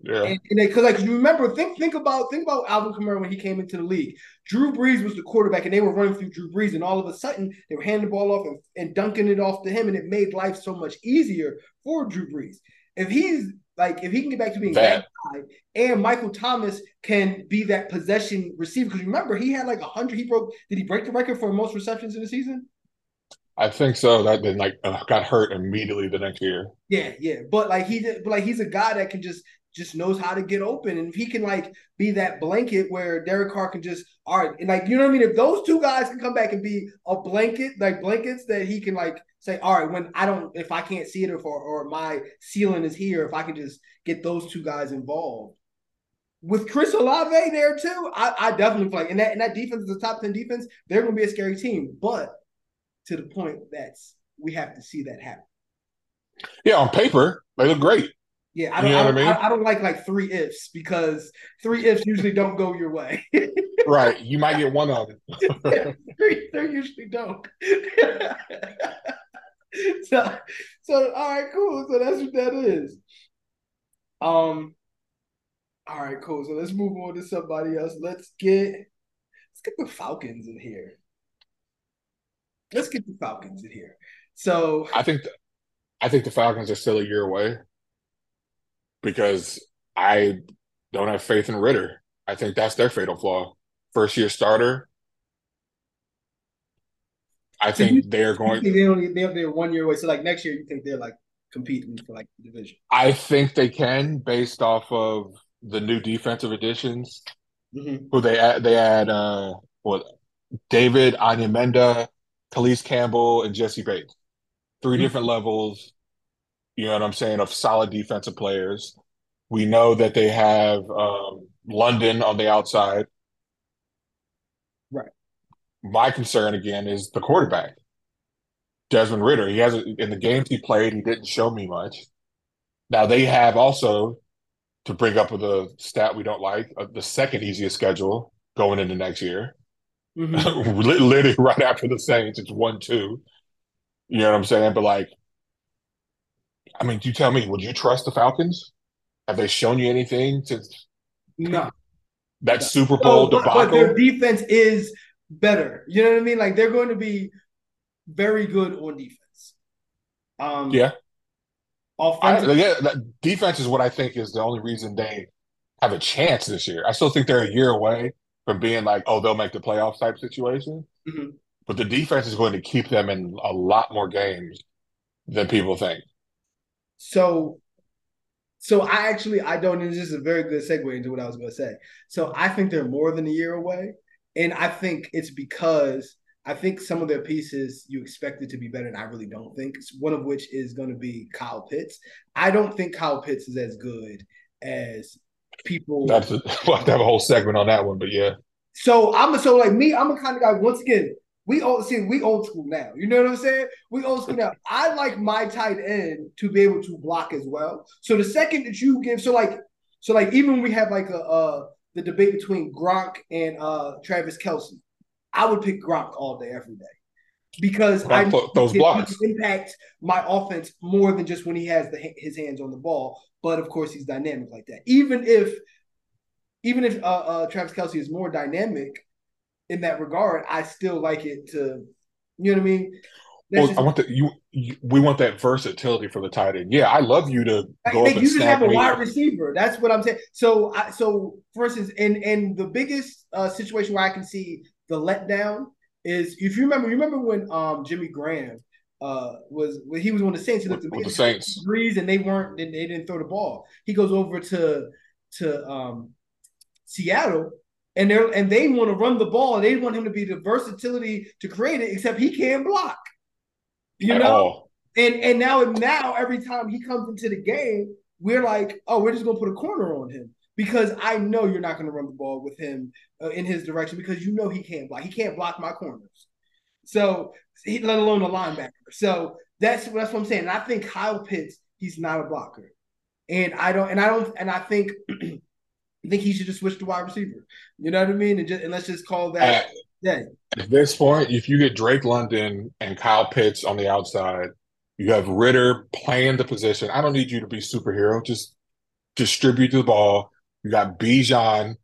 yeah, because like you remember, think think about think about Alvin Kamara when he came into the league. Drew Brees was the quarterback, and they were running through Drew Brees, and all of a sudden they were handing the ball off and, and dunking it off to him, and it made life so much easier for Drew Brees. If he's like if he can get back to being that, guy, and Michael Thomas can be that possession receiver. Because remember, he had like hundred. He broke. Did he break the record for most receptions in the season? I think so. That then like uh, got hurt immediately the next year. Yeah, yeah, but like he did, but like he's a guy that can just just knows how to get open, and if he can like be that blanket where Derek Carr can just all right, and like you know what I mean. If those two guys can come back and be a blanket, like blankets that he can like say, all right, when I don't, if I can't see it, or or my ceiling is here, if I can just get those two guys involved. With Chris Olave there too, I, I definitely feel like, and that and that defense is a top ten defense. They're to be a scary team, but to the point that's we have to see that happen. Yeah, on paper they look great. Yeah, I don't. You know I, don't I, mean? I, I, don't like like three ifs because three ifs usually don't go your way. right, you might get one of them. yeah, three, they usually don't. so, so all right, cool. So that's what that is. Um. All right, cool. So let's move on to somebody else. Let's get let's get the Falcons in here let's get the Falcons in here. So I think the, I think the Falcons are still a year away because I don't have faith in Ridder. I think that's their fatal flaw. First year starter. I so think you, they're going. Think they only they're, they're one year away. So like next year, you think they're like competing for like the division? I think they can, based off of the new defensive additions. Mm-hmm. Who they add? They add uh, what? David Onyemata, Calais Campbell and Jessie Bates. 3 mm-hmm. different levels, you know what I'm saying, of solid defensive players. We know that they have um, London on the outside. Right. My concern again is the quarterback, Desmond Ridder. He hasn't in the games he played, he didn't show me much. Now they have also to bring up with a stat we don't like uh, the second easiest schedule going into next year. Mm-hmm. Literally right after the Saints, it's one two. You know what I'm saying? But like, I mean, do you tell me, would you trust the Falcons? Have they shown you anything since? No. That no. Super Bowl no, but, but their defense is better. You know what I mean? Like they're going to be very good on defense. Um, yeah. Offensive. I, yeah, defense is what I think is the only reason they have a chance this year. I still think they're a year away from being like, oh, they'll make the playoffs type situation. Mm-hmm. But the defense is going to keep them in a lot more games than people think. So, so I actually I don't. And this is a very good segue into what I was going to say. So I think they're more than a year away, and I think it's because I think some of their pieces you expected to be better, and I really don't think. One of which is going to be Kyle Pitts. I don't think Kyle Pitts is as good as people. That's a, we'll have to have a whole segment on that one, but yeah. So I'm a, so like me, I'm a kind of guy. Once again, we old see we old school now. You know what I'm saying? We old school now. I like my tight end to be able to block as well. So the second that you give, so like, so like even when we have like a uh the debate between Gronk and uh Travis Kelce, I would pick Gronk all day, every day. Because I those blocks impact my offense more than just when he has the, his hands on the ball but of course he's dynamic like that. Even if even if uh, uh, Travis Kelce is more dynamic in that regard, I still like it to, you know what I mean? well, just, I want the you, you, We want that versatility for the tight end. Yeah, I love you to go like, up You just have a wide receiver. That's what I'm saying. So, I, so for instance, and and the biggest uh, situation where I can see the letdown is if you remember. you Remember when um Jimmy Graham uh, was when he was on the Saints. He looked with, the Saints threes, and they weren't. They, they didn't throw the ball. He goes over to to um, Seattle, and they and they want to run the ball. They want him to be the versatility to create it, except he can't block. You At know, all. and and now now every time he comes into the game, we're like, oh, we're just gonna put a corner on him because I know you're not going to run the ball with him uh, in his direction because you know he can't block. He can't block my corners. So let alone a linebacker. So that's that's what I'm saying. And I think Kyle Pitts, he's not a blocker. And I don't and I don't and I think I think he should just switch to wide receiver. You know what I mean? And just and let's just call that at, At this point, if you get Drake London and Kyle Pitts on the outside, you have Ridder playing the position. I don't need you to be superhero. Just distribute the ball. You got Bijan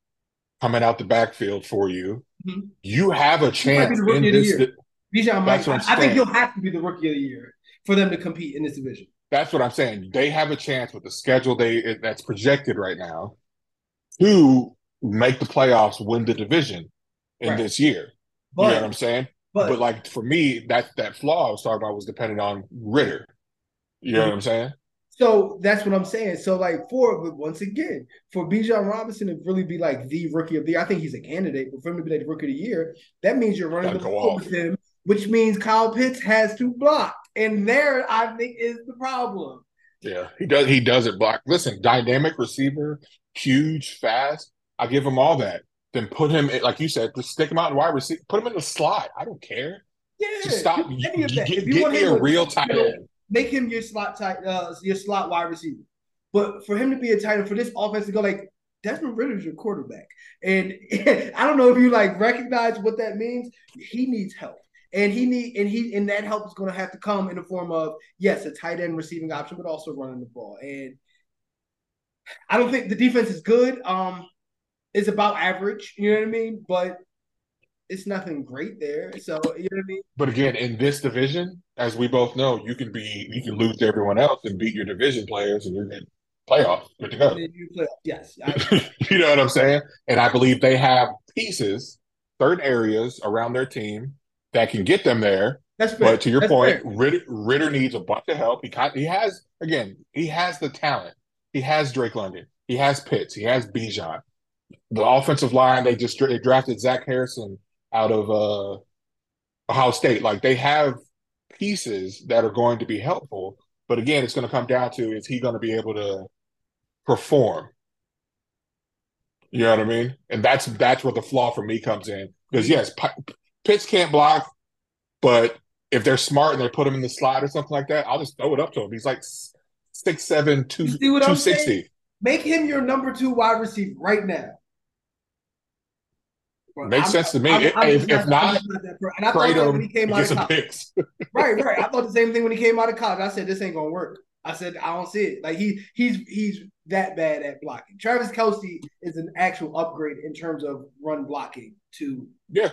coming out the backfield for you. Mm-hmm. You have a chance in this. Bijan might. I, I think he'll have to be the rookie of the year for them to compete in this division. That's what I'm saying. They have a chance with the schedule they that's projected right now to make the playoffs, win the division in right. this year. But, you know what I'm saying? But, but, like for me, that that flaw I was talking about was dependent on Ridder. You know what I'm saying? So that's what I'm saying. So like for once again, for Bijan Robinson to really be like the rookie of the year, I think he's a candidate, but for him to be like the rookie of the year, that means you're running the ball with him, which means Kyle Pitts has to block. And there I think is the problem. Yeah, he does he doesn't block. Listen, dynamic receiver, huge, fast. I give him all that. Then put him in, like you said, just stick him out in wide receiver, put him in the slot. I don't care. Yeah, just stop. Get, if you get me a real tight end make him your slot tight, uh, your slot wide receiver. But for him to be a tight end for this offense to go like Desmond Ridder's your quarterback, and I don't know if you like recognize what that means. He needs help, and he need and he and that help is going to have to come in the form of yes, a tight end receiving option, but also running the ball. And I don't think the defense is good. Um, it's about average. You know what I mean? But it's nothing great there. So you know what I mean. But again, in this division, as we both know, you can be you can lose to everyone else and beat your division players, and you're in playoffs. Good to go. Yes, you know what I'm saying. And I believe they have pieces, certain areas around their team that can get them there. That's fair. But to your That's point, Ritter, Ridder, needs a bunch of help. He he has again, he has the talent. He has Drake London. He has Pitts. He has Bijan. The offensive line, they just they drafted Zach Harrison out of uh, Ohio State. Like they have pieces that are going to be helpful, but again, it's going to come down to is he going to be able to perform? You know what I mean? And that's that's where the flaw for me comes in because yes, P- Pitts can't block, but if they're smart and they put him in the slot or something like that, I'll just throw it up to him. He's like six seven two two sixty. Make him your number two wide receiver right now. Makes I'm, sense to me. I'm, I'm if, if not, not and I thought that when he came out of college. right, right. I thought the same thing when he came out of college. I said this ain't gonna work. I said I don't see it. Like he he's he's that bad at blocking. Travis Kelce is an actual upgrade in terms of run blocking to yeah.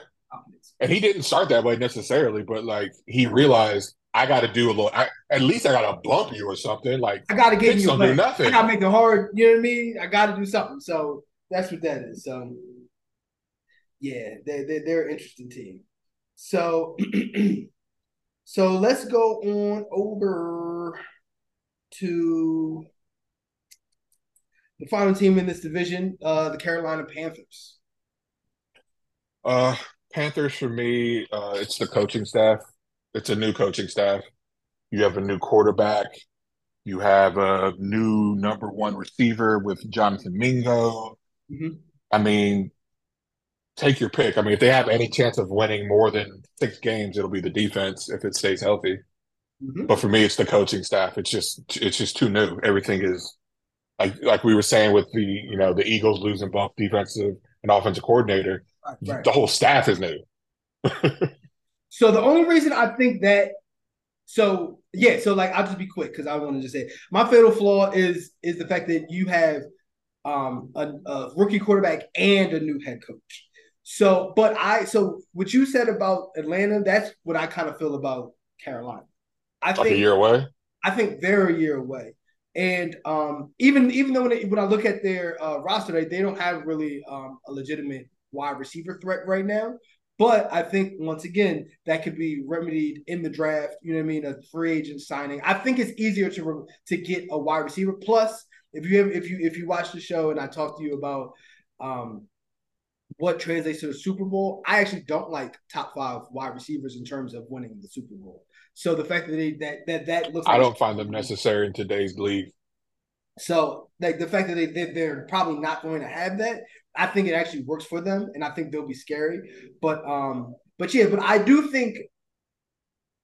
And he didn't start that way necessarily, but like he realized I got to do a little. I, at least I got to bump you or something. Like I got to get you something. Nothing. I got to make it hard. You know what I mean? I got to do something. So that's what that is. So yeah, they they they're an interesting team. So so let's go on over to the final team in this division, uh, the Carolina Panthers. Uh, Panthers for me, uh, it's the coaching staff. It's a new coaching staff. You have a new quarterback. You have a new number one receiver with Jonathan Mingo. Mm-hmm. I mean, take your pick. I mean, if they have any chance of winning more than six games, it'll be the defense if it stays healthy. Mm-hmm. But for me, it's the coaching staff. It's just it's just too new. Everything is like like we were saying with the you know the Eagles losing both defensive and offensive coordinator. Right, right. The whole staff is new. so the only reason I think that so yeah, so like I'll just be quick because I want to just say my fatal flaw is is the fact that you have um a, a rookie quarterback and a new head coach. So, but I so what you said about Atlanta, that's what I kind of feel about Carolina. I like think a year away. I think they're a year away, and um, even even though when, they, when I look at their uh, roster, they, they don't have really um, a legitimate wide receiver threat right now. But I think once again that could be remedied in the draft. You know what I mean? A free agent signing. I think it's easier to to get a wide receiver. Plus, if you have, if you if you watch the show and I talk to you about um, what translates to the Super Bowl, I actually don't like top five wide receivers in terms of winning the Super Bowl. So the fact that they that that that looks, I like don't find them necessary in today's league. So like the fact that they they're probably not going to have that, I think it actually works for them, and I think they'll be scary. But um, but yeah, but I do think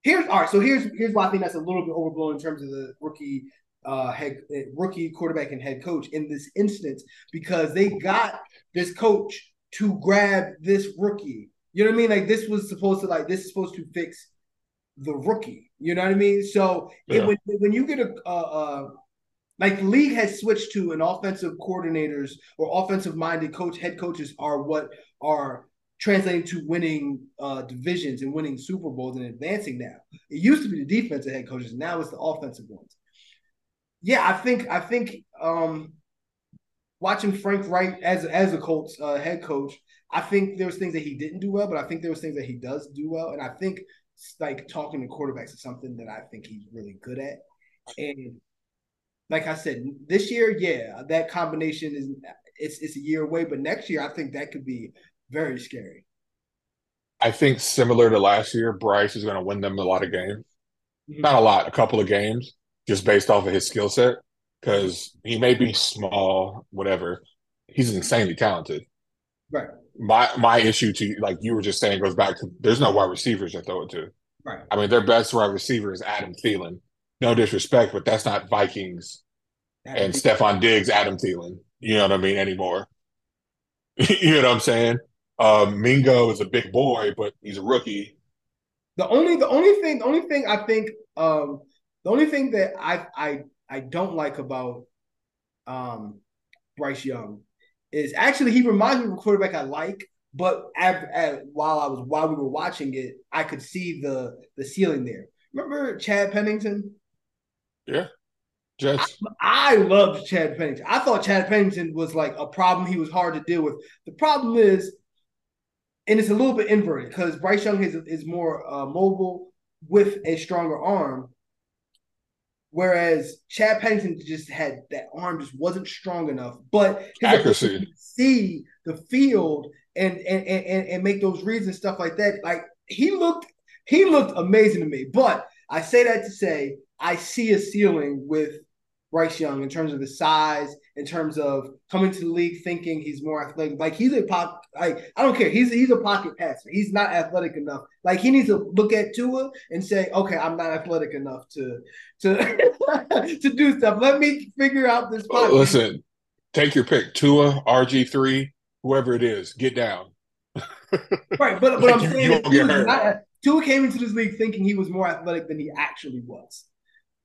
here's all right. So here's here's why I think that's a little bit overblown in terms of the rookie uh head rookie quarterback and head coach in this instance because they got this coach to grab this rookie. You know what I mean? Like this was supposed to like this is supposed to fix the rookie. You know what I mean? So yeah. it, when when you get a uh, uh, like league has switched to an offensive coordinators or offensive minded coach head coaches are what are translating to winning uh, divisions and winning Super Bowls and advancing now. It used to be the defensive head coaches, now it's the offensive ones. Yeah, I think I think um, watching Frank Reich as as a Colts uh, head coach, I think there was things that he didn't do well, but I think there was things that he does do well, and I think like talking to quarterbacks is something that I think he's really good at. And like I said, this year, yeah, that combination is it's it's a year away, but next year I think that could be very scary. I think similar to last year, Bryce is going to win them a lot of games. Mm-hmm. Not a lot, a couple of games, just based off of his skill set. Because he may be small, whatever. He's insanely talented. Right. My my issue to like you were just saying goes back to there's no wide receivers to throw it to. Right. I mean, their best wide receiver is Adam Thielen. No disrespect, but that's not Vikings Adam and Stefon Diggs, Adam Thielen. You know what I mean anymore. you know what I'm saying? Um, Mingo is a big boy, but he's a rookie. The only the only thing the only thing I think um the only thing that I I I don't like about um Bryce Young is actually he reminds me of a quarterback I like, but at, at, while I was while we were watching it, I could see the the ceiling there. Remember Chad Pennington? Yeah. Jets. I, I loved Chad Pennington. I thought Chad Pennington was like a problem. He was hard to deal with. The problem is and it's a little bit inverted because Bryce Young is is more uh, mobile with a stronger arm, whereas Chad Pennington just had that arm just wasn't strong enough. But accuracy, see the field and and and and make those reads and stuff like that. Like he looked he looked amazing to me. But I say that to say I see a ceiling with Bryce Young in terms of the size, in terms of coming to the league thinking he's more athletic. Like he's a pop. Like I don't care. He's he's a pocket passer. He's not athletic enough. Like he needs to look at Tua and say, okay, I'm not athletic enough to to to do stuff. Let me figure out this. Oh, pocket. Listen, take your pick. Tua, RG three, whoever it is, get down. right, but but I'm saying not, Tua came into this league thinking he was more athletic than he actually was,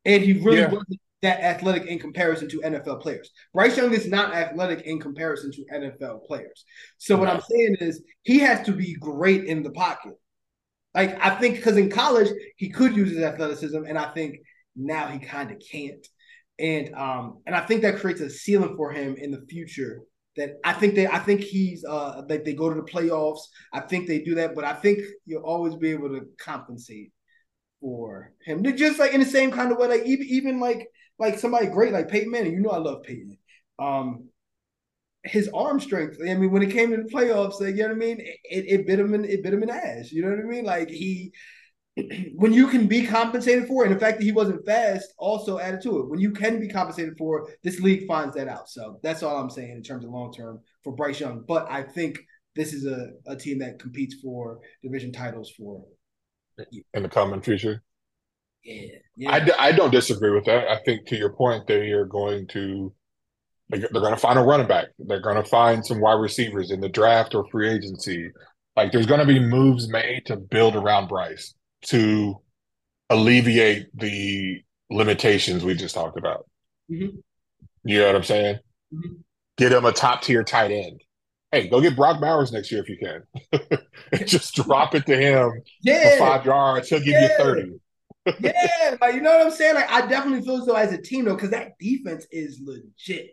and he really yeah. wasn't that athletic in comparison to NFL players. Bryce Young is not athletic in comparison to NFL players. So what I'm saying is he has to be great in the pocket. Like I think because in college he could use his athleticism, and I think now he kind of can't. And um and I think that creates a ceiling for him in the future. That I think they I think he's uh like they go to the playoffs. I think they do that, but I think you'll always be able to compensate for him. Just like in the same kind of way, like even even like like somebody great like Peyton Manning. You know I love Peyton. Um, his arm strength. I mean, when it came to the playoffs, like, you know what I mean, it, it bit him in it bit him in the ass. You know what I mean? Like he, when you can be compensated for, and the fact that he wasn't fast also added to it. When you can be compensated for, this league finds that out. So that's all I'm saying in terms of long term for Bryce Young. But I think this is a, a team that competes for division titles for in the common future. Yeah, yeah. I d- I don't disagree with that. I think to your point, they are going to they're going to find a running back. They're going to find some wide receivers in the draft or free agency. Like there's going to be moves made to build around Bryce to alleviate the limitations we just talked about. Mm-hmm. You know what I'm saying? Mm-hmm. Get him a top tier tight end. Hey, go get Brock Bowers next year if you can. just drop it to him yeah. for five yards. He'll give yeah. you 30 yeah, like you know what I'm saying? Like I definitely feel as though as a team though, because that defense is legit.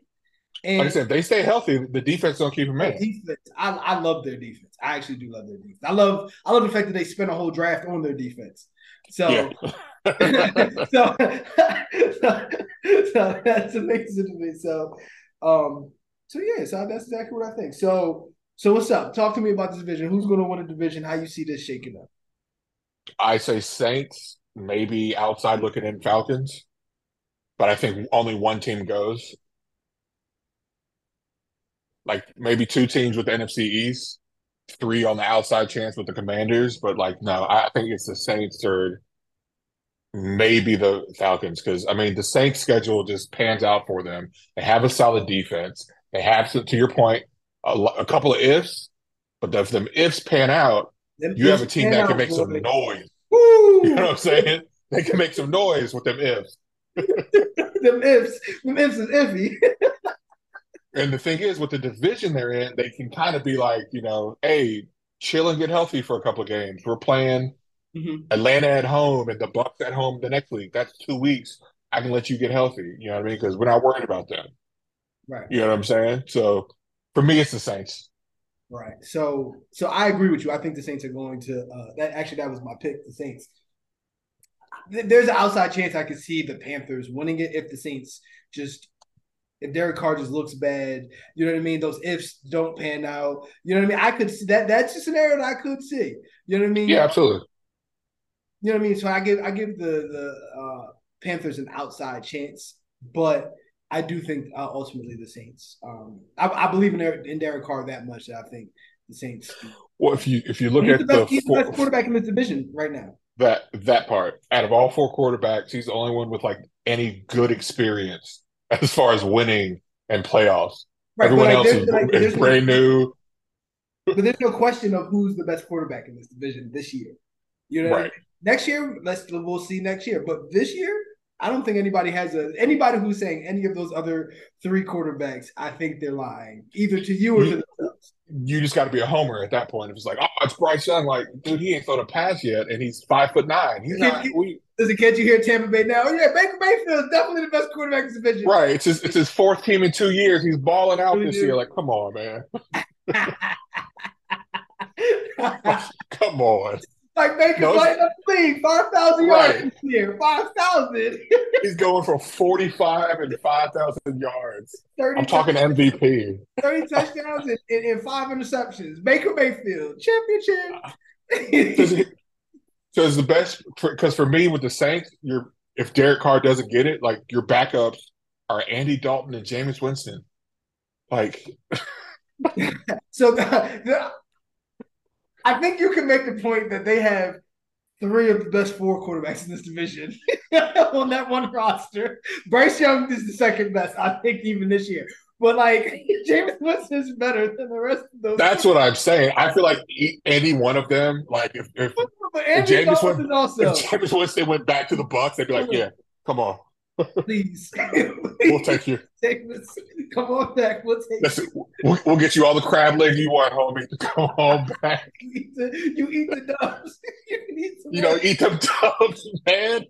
And like I said, they stay healthy. The defense don't keep them in. Defense, I, I love their defense. I actually do love their defense. I love I love the fact that they spent a whole draft on their defense. So, yeah. so, so, so that's amazing to me. So, um, so yeah, so that's exactly what I think. So, so what's up? Talk to me about this division. Who's going to win a division? How you see this shaking up? I say Saints, maybe outside looking in Falcons, but I think only one team goes. Like maybe two teams with the NFC East, three on the outside chance with the Commanders, but like no, I think it's the Saints or maybe the Falcons because I mean the Saints schedule just pans out for them. They have a solid defense. They have to to your point a, a couple of ifs, but if them ifs pan out, them you have a team that can make some noise Woo! You know what I'm saying? They can make some noise with them ifs. them ifs. Them ifs is iffy. and the thing is, with the division they're in, they can kind of be like, you know, hey, chill and get healthy for a couple of games. We're playing mm-hmm. Atlanta at home and the Bucs at home the next week. That's two weeks I can let you get healthy. You know what I mean? Because we're not worried about them. Right. You know what I'm saying? So for me, it's the Saints. Right. So so I agree with you. I think the Saints are going to uh that actually that was my pick, the Saints. There's an outside chance I could see the Panthers winning it if the Saints just if Derek Carr just looks bad, you know what I mean? Those ifs don't pan out. You know what I mean? I could see that that's a scenario that I could see. You know what I mean? Yeah, absolutely. You know what I mean? So I give I give the the uh, Panthers an outside chance, but I do think uh, ultimately the Saints. Um, I, I, believe in Derek, in Derek Carr that much that I think the Saints. Well, if you if you look at the, best, the, four, the best quarterback in this division right now. That that part out of all four quarterbacks, he's the only one with like any good experience as far as winning and playoffs. Right, Everyone like, else is, like, is brand no, new. But there's no question of who's the best quarterback in this division this year. You know, right. I mean? next year, let's we'll see next year. But this year, I don't think anybody has a anybody who's saying any of those other three quarterbacks. I think they're lying, either to you or you, to themselves. You just got to be a homer at that point. If it's like, oh, it's Bryce Young, like, dude, he ain't thrown a pass yet, and he's five foot nine. He's not. we, does it catch you here, Tampa Bay? Now, oh, yeah, Baker Mayfield is definitely the best quarterback in the division. Right. It's his, it's his fourth team in two years. He's balling out this year. Like, come on, man. come on. Like no, lighting up the league, 5,000 right. yards this year. 5,000. He's going for 45 and 5,000 yards. I'm talking MVP. 30 touchdowns and, and, and, five interceptions. Baker Mayfield, championship. Uh, because the best, because for me with the Saints, you're if Derek Carr doesn't get it, like your backups are Andy Dalton and Jameis Winston. Like, so the, the, I think you can make the point that they have three of the best four quarterbacks in this division on that one roster. Bryce Young is the second best, I think, even this year. But like Jameis Winston is better than the rest of those. That's what I'm saying. I feel like any one of them, like if if, if Jameis Winston, also. if Jameis Winston went back to the Bucs, they'd be like, yeah, come on. Please. we'll take you. Take this. Come on back. We'll take Listen, we'll, we'll, get you all the crab legs you want, homie. Come on back. you, eat the, you eat the dubs. you, you know, eat them dubs, man.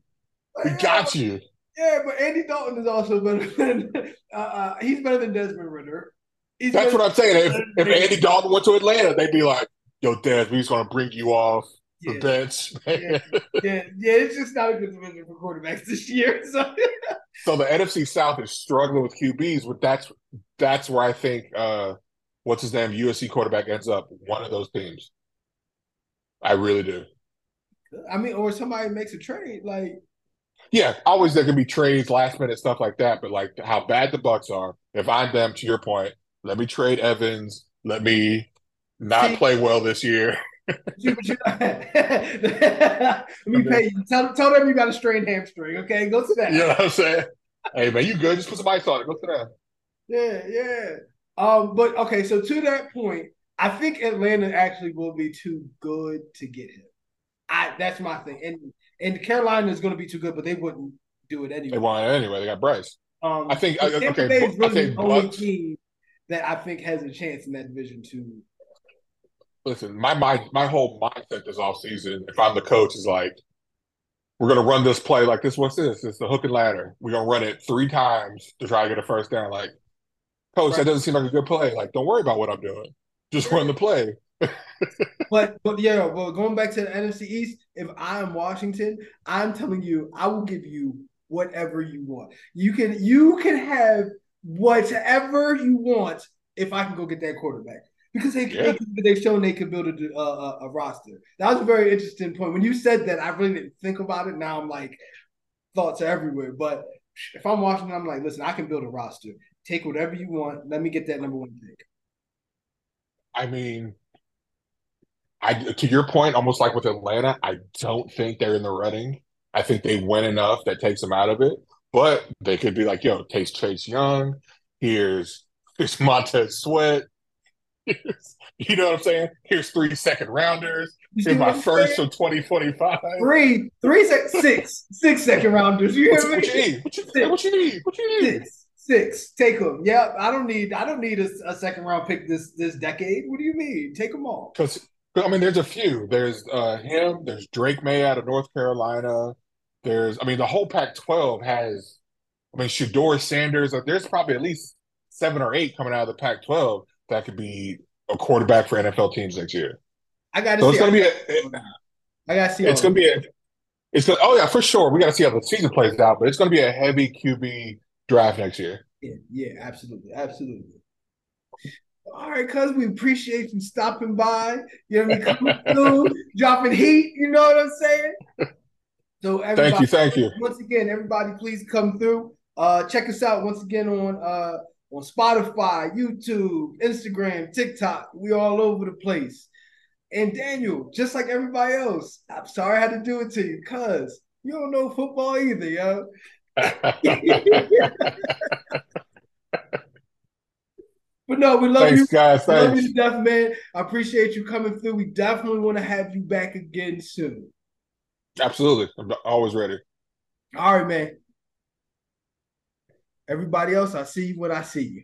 We got you. Yeah, but Andy Dalton is also better than uh, uh, he's better than Desmond Ridder. He's That's what I'm saying. If, if Andy Dalton went to Atlanta, they'd be like, "Yo, Des, we're just gonna bring you off yeah. the bench." Yeah. yeah, yeah, it's just not a good division for quarterbacks this year. So, so the NFC South is struggling with QBs, but that's that's where I think uh, what's his name, USC quarterback ends up one of those teams. I really do. I mean, or somebody makes a trade like yeah, always there can be trades, last minute stuff like that. But like how bad the Bucs are, if I'm them, to your point, let me trade Evans. Let me not play well this year. let me pay you. Tell, tell them you got a strained hamstring. Okay, go to that. You know what I'm saying? hey man, you good? Just put some ice on it. Go to that. Yeah, yeah. Um, but okay, so to that point, I think Atlanta actually will be too good to get him. I that's my thing. And and Carolina is going to be too good, but they wouldn't do it anyway. They want it anyway. They got Bryce. Um, I think. okay, Bay is really I think the only team that I think has a chance in that division too. Listen, my my my whole mindset this off season, if I'm the coach, is like, we're gonna run this play like this. What's this? It's the hook and ladder. We're gonna run it three times to try to get a first down. Like, coach, right. that doesn't seem like a good play. Like, don't worry about what I'm doing. Just run the play. but but yeah, well, going back to the NFC East, if I am Washington, I'm telling you, I will give you whatever you want. You can you can have whatever you want if I can go get that quarterback because they, yeah. they have shown they can build a, a, a, roster. That was a very interesting point. When you said that, I really didn't think about it. Now I'm like, thoughts are everywhere. But if I'm watching, I'm like, listen, I can build a roster. Take whatever you want. Let me get that number one pick. I mean, I to your point, almost like with Atlanta, I don't think they're in the running. I think they win enough that takes them out of it. But they could be like, yo, takes Chase Young. Here's here's Montez Sweat. Here's, you know what I'm saying? Here's three second rounders. Here's my first from 2025. Three, three, sec- six, six second rounders. You hear what, me? What you need? What you, what you need? What you need? Six, six. Take them. Yeah, I don't need. I don't need a, a second round pick this this decade. What do you mean? Take them all. Because I mean, there's a few. There's uh, him. There's Drake Maye out of North Carolina. There's, I mean, the whole Pac-12 has. I mean, Shedeur Sanders. Like, there's probably at least seven or eight coming out of the Pac-12 that could be a quarterback for NFL teams next year. I got to. So see it's to be. A, I got to see. It's going to be a. It's gonna, oh yeah, for sure. We got to see how the season plays out, but it's going to be a heavy QB draft next year. Yeah, yeah, absolutely, absolutely. All right, cuz we appreciate you stopping by. You know, coming through, dropping heat. You know what I'm saying? So thank you, thank you. Once again, everybody, please come through. Uh, check us out once again on uh on Spotify, YouTube, Instagram, TikTok. We all over the place. And Daniel, just like everybody else, I'm sorry I had to do it to you, cuz you don't know football either, yo. but no, we love thanks, you. guys. We thanks. love you to death, man. I appreciate you coming through. We definitely want to have you back again soon. Absolutely. I'm always ready. All right, man. Everybody else, I see you when I see you.